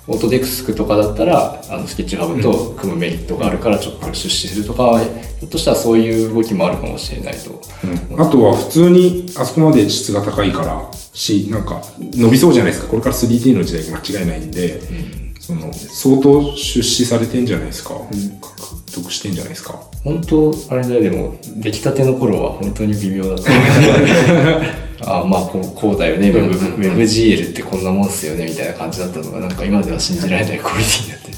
オートデスクとかだったらあのスケッチハブと組むメリットがあるからちょっと出資するとか、ひょっとしたらそういう動きもあるかもしれないと。うん。あとは普通にあそこまで質が高いからしなんか伸びそうじゃないですか。これから 3D の時代間違いないんで、その相当出資されてんじゃないですか、獲得してんじゃないですか本当あれだよでも出来たての頃は本当に微妙だった。ああまあこうこうだよね、WebGL ってこんなもんっすよねみたいな感じだったのがなんか今では信じられないクオリティになってる。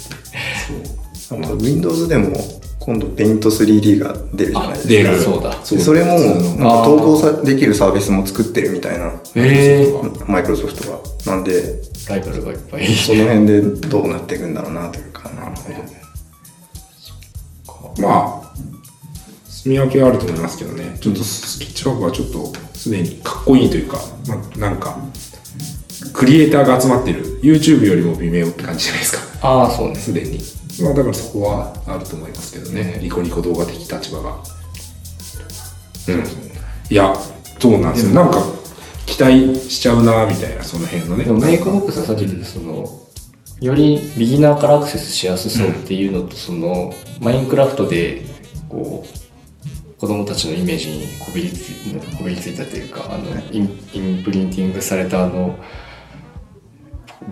あと Windows でも今度 Paint3D が出るじゃないですか。出る。そうだ。でそれもなん普通のか統合さできるサービスも作ってるみたいな、えマイクロソフトが。なんで、ライバルがいっぱい。その辺でどうなっていくんだろうなというか、なるほど。まあ住み分けはあると思いますけどね。ちょっとスケッチファブはちょっとすでにかっこいいというか、まあ、なんかクリエイターが集まってる YouTube よりも微妙って感じじゃないですか。ああそうね。すでに。まあだからそこはあると思いますけどね、ニコニコ動画的立場が。うん。いやそうなんですよ。なんか期待しちゃうなみたいなその辺のね。でもメイクボックスはさっき言ったそのよりビギナーからアクセスしやすそうっていうのと、そのマインクラフトでこう子供たちのイメージにこびりついこびりついたというかあのインインプリンティングされたあの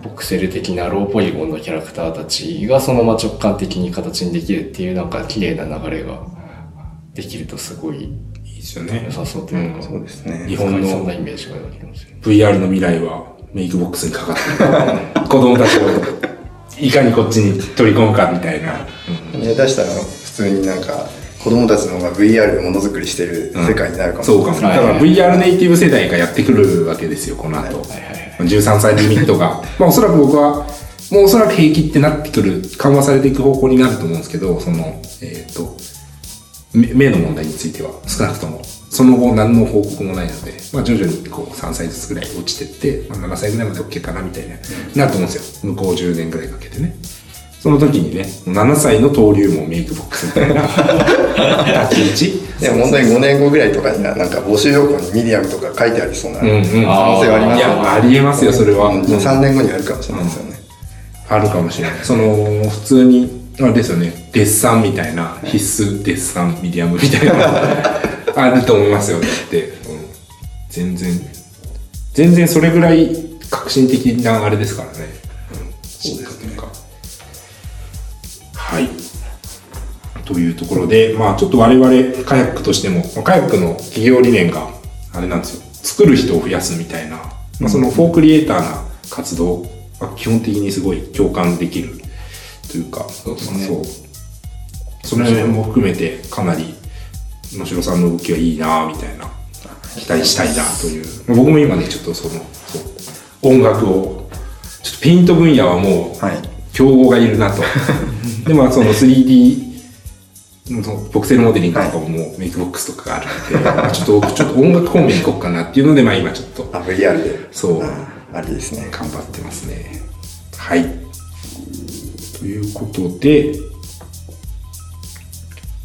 ボクセル的なローポリゴンのキャラクターたちがそのまま直感的に形にできるっていうなんか綺麗な流れができるとすごいいいですよね。良さそうというか、そうですね。日本のそんなイメージが湧きますよね。VR の未来はメイクボックスにかかってる。子供たちをいかにこっちに取り込むかみたいな、下手したら普通になんか子供たちの方が VR でものづくりしてる世界になるかも。しれない。そうか。もだから VR ネイティブ世代がやってくるわけですよこの後、13歳リミットが。まあおそらく僕はもうおそらく平気ってなってくる緩和されていく方向になると思うんですけどそのえっ、と目目の問題については。少なくともその後何の報告もないので、まあ、徐々にこう3歳ずつぐらい落ちてって、まあ、7歳ぐらいまで OK かなみたいな、なると思うんですよ。向こう10年ぐらいかけてねその時にね7歳の登竜門メイクボックスみたいな立ち位置でも本当に5年後ぐらいとかにはなんか募集要項にミディアムとか書いてありそうな可うんうん能性はありますよね。いやありえますよそれはうん3年後にあるかもしれないですよね。あるかもしれない。その、普通に、あれですよね、デッサンみたいな、必須デッサン、ミディアムみたいな、あると思いますよ。だって、うん、全然、全然それぐらい革新的なあれですからね。うん、そうですね。というところで、まあちょっと我々カヤックとしても、まあカヤックの企業理念が、あれなんですよ、作る人を増やすみたいな、まあ、そのフォークリエイターな活動は基本的にすごい共感できるというか、そうそう。その辺も含めてかなり野城さんの動きはいいなみたいな。期待したいなという、まあ僕も今ねちょっとその音楽をちょっとペイント分野はもうはい。競合がいるなと。でまあその 3D のボクセルモデリングとかももうメイクボックスとかがあるんで、まあちょっとちょっと音楽方面行こうかなっていうのでまあ今ちょっとあ、VR で。そうあありですね。頑張ってますね。はい。ということで、い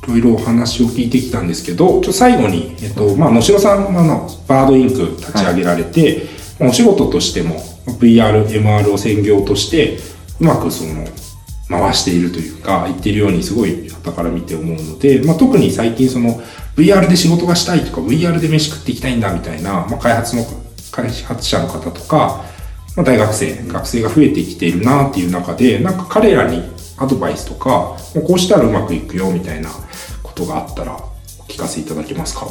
ろいろお話を聞いてきたんですけど、ちょっと最後に、えっと、まあ、野代さんあのバードインク立ち上げられて、まあお仕事としても VR、MR を専業として、うまくその、回しているというか、言っているようにすごい傍から見て思うので、まあ、特に最近その VR で仕事がしたいとか、VR で飯食っていきたいんだみたいな、まあ、開発の、開発者の方とか、まあ、大学生、学生が増えてきているなっていう中で、なんか彼らにアドバイスとか、もうこうしたらうまくいくよみたいなことがあったら、お聞かせいただけますか？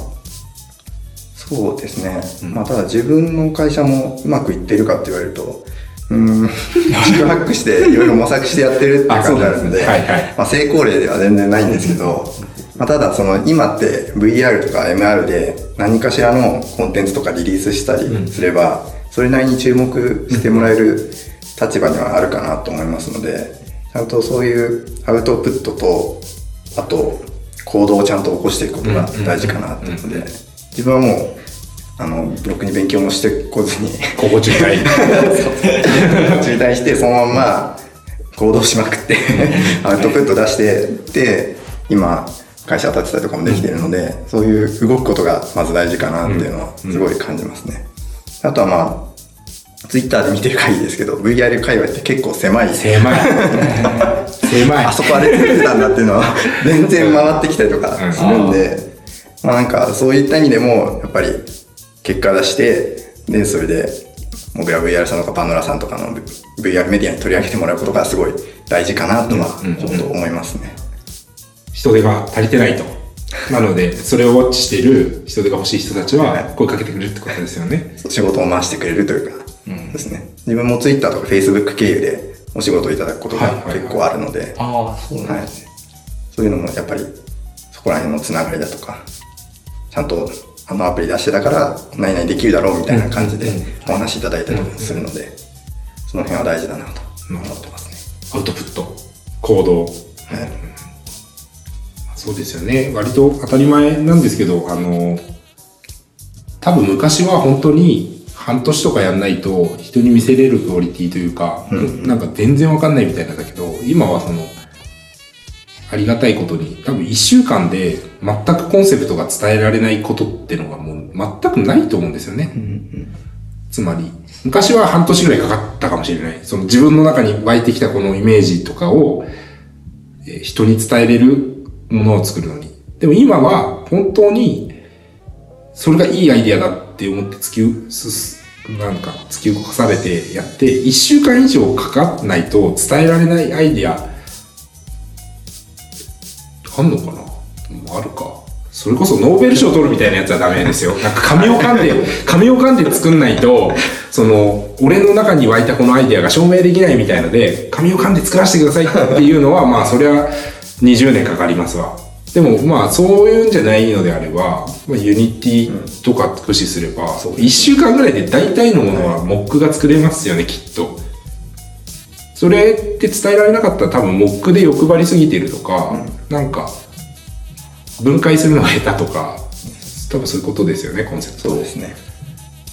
そうですね。まあ、ただ自分の会社もうまくいってるかって言われると、うーん、自ハックしていろいろ模索してやってるっていう感じなんですね。はいはい。まあ、成功例では全然ないんですけど、まあ、ただその今って VR とか MR で何かしらのコンテンツとかリリースしたりすれば、それなりに注目してもらえる立場にはあるかなと思いますので、ちゃんとそういうアウトプットと、あと行動をちゃんと起こしていくことが大事かなと思うので、自分はもう、あの、ブロックに勉強もしてこずに、ここ中退。中退してそのまんま行動しまくってアウトプット出してで今会社立てたりとかもできてるので、そういう動くことがまず大事かなっていうのはすごい感じますね。あとはまあツイッターで見てる限りですけど VR 界隈って結構狭い。狭い。狭い。あそこあれ作ってたんだっていうのは全然回ってきたりとかするんで、まあなんかそういった意味でもやっぱり結果出してでそれで僕ら VR さんとかパノラさんとかの VR メディアに取り上げてもらうことがすごい大事かなとはちょっと思いますね。人手が足りてないと。なので、それをウォッチしている人手が欲しい人たちは声かけてくれるってことですよね。仕事を回してくれるというか、ですね。自分も Twitter とか Facebook 経由でお仕事をいただくことが結構あるので、ああ、そうなんですね。そういうのもやっぱりそこら辺のつながりだとか、ちゃんとあのアプリ出してたから何々できるだろうみたいな感じでお話いただいたりするので、その辺は大事だなと思ってますね。アウトプット、行動。はいそうですよね。割と当たり前なんですけど、あの、多分昔は本当に半年とかやんないと人に見せれるクオリティというか、なんか全然わかんないみたいなんだけど、今はその、ありがたいことに、多分一週間で全くコンセプトが伝えられないことってのがもう全くないと思うんですよね。つまり、昔は半年ぐらいかかったかもしれない。その自分の中に湧いてきたこのイメージとかを、えー人に伝えれるものを作るのに。でも今は本当に、それがいいアイデアだって思って突きす、なんか突き動かされてやって、一週間以上かかんないと伝えられないアイデア、あんのかな？あるか。それこそノーベル賞取るみたいなやつはダメですよ。なんか紙を噛んで、紙を噛んで作んないと、その、俺の中に湧いたこのアイデアが証明できないみたいので、紙を噛んで作らせてくださいっていうのは、まあそれは20年かかりますわ。でもまあそういうんじゃないのであれば、まあ、 Unity とか駆使すれば、1週間ぐらいで大体のものはモックが作れますよね、きっと。それって伝えられなかったら多分モックで欲張りすぎてるとか、なんか分解するのが下手とか多分そういうことですよねコンセプト。そうですね。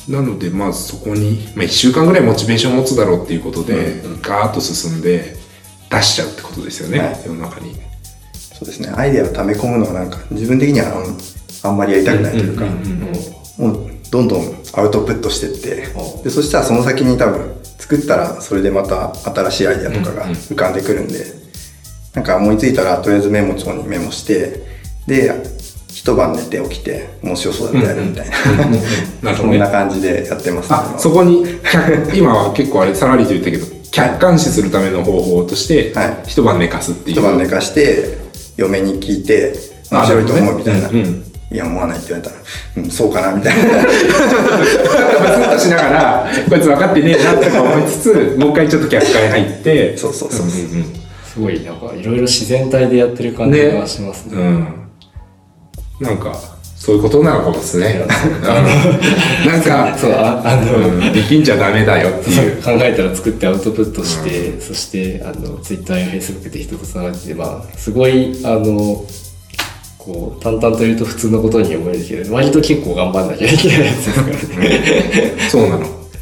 なのでまあそこに、まあ、1週間ぐらいモチベーションを持つだろうっていうことで、ガーッと進んで出しちゃうってことですよね、はい。世の中に。そうですね。アイデアを溜め込むのはなんか自分的にはあんあんまりやりたくないというか、もうどんどんアウトプットしてって、でそしたらその先に多分作ったらそれでまた新しいアイデアとかが浮かんでくるんで、なんか思いついたらとりあえずメモ帳にメモして、で、一晩寝て起きて面白そうだったらやるみたいな、なるほどね。そんな感じでやってますね。あそこに客 今は結構あれさらりと言ったけど客観視するための方法として、はい。一晩寝かすっていう。一晩寝かして、嫁に聞いて、面白いと思うみたいな。あなるほどねいや、思わないって言われたら、うん、そうかなみたいな。バツンとしながら、こいつ分かってねえなとか思いつつ、もう一回ちょっと客観に入って、そうそうそう。うんすごい、なんか、いろいろ自然体でやってる感じがしますね。うん。なんか、そういうことなのかもですね。うん なんか、そう、ああの、うん、力んじゃダメだよっていう。考えたら作ってアウトプットして、そしてあのツイッターやフェイスブックで人とつながってまあすごいあのこう淡々と言うと普通のことに思えるけど割と結構頑張んなきゃいけないやつですからね。そうなの。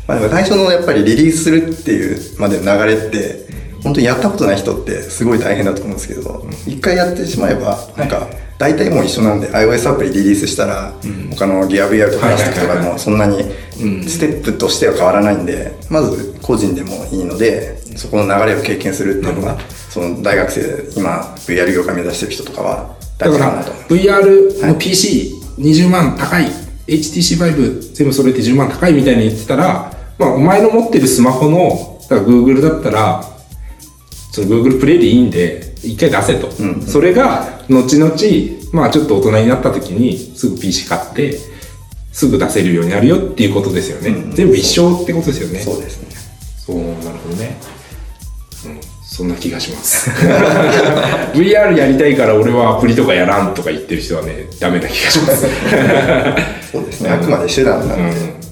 まあでも最初のやっぱりリリースするっていうまでの流れって、本当にやったことない人ってすごい大変だと思うんですけど、一回やってしまえば、なんか、大体もう一緒なんで、iOS アプリリリースしたら、他の GearVR とかラスティックとかでもそんなにステップとしては変わらないんで、まず個人でもいいので、そこの流れを経験するっていうのが、その大学生、今 VR 業界目指してる人とかは大だから事かなと。VR の PC20 万高い、HTC5 全部揃えて10万高いみたいに言ってたら、まあお前の持ってるスマホの、だから Google だったら、その Google プレイでいいんで、一回出せと。うんそれが、後々、まあちょっと大人になった時に、すぐ PC 買って、すぐ出せるようになるよっていうことですよね。うん全部一緒ってことですよね。そうですね。そう、なるほどね。うん、そんな気がします。VR やりたいから俺はアプリとかやらんとか言ってる人はね、ダメな気がします。そうですね。あくまで手段なんで。うん。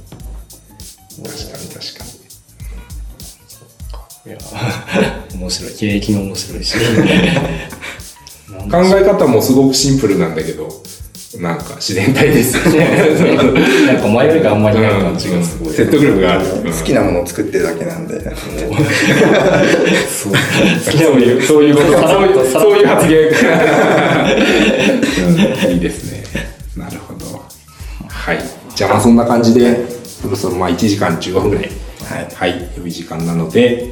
確かに確かいや面白い経歴も面白いし 考え方もすごくシンプルなんだけど、なんか自然体ですよね。なんか前よりがあんまりない感じがすごい、うん説得力がある。うん好きなものを作ってるだけなんで。そう好きなそういう、そういうこと、さそういう、らっとさらっとそういう発言。うんいいですね。なるほど。はい。じゃあまあそんな感じで、そろそろまあ1時間15分ぐらいはいはい、良い時間なので、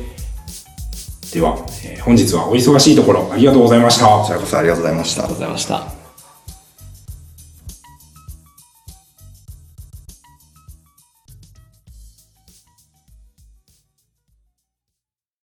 では、えー本日はお忙しいところありがとうございました。こちらこそありがとうございましたありがとうございました。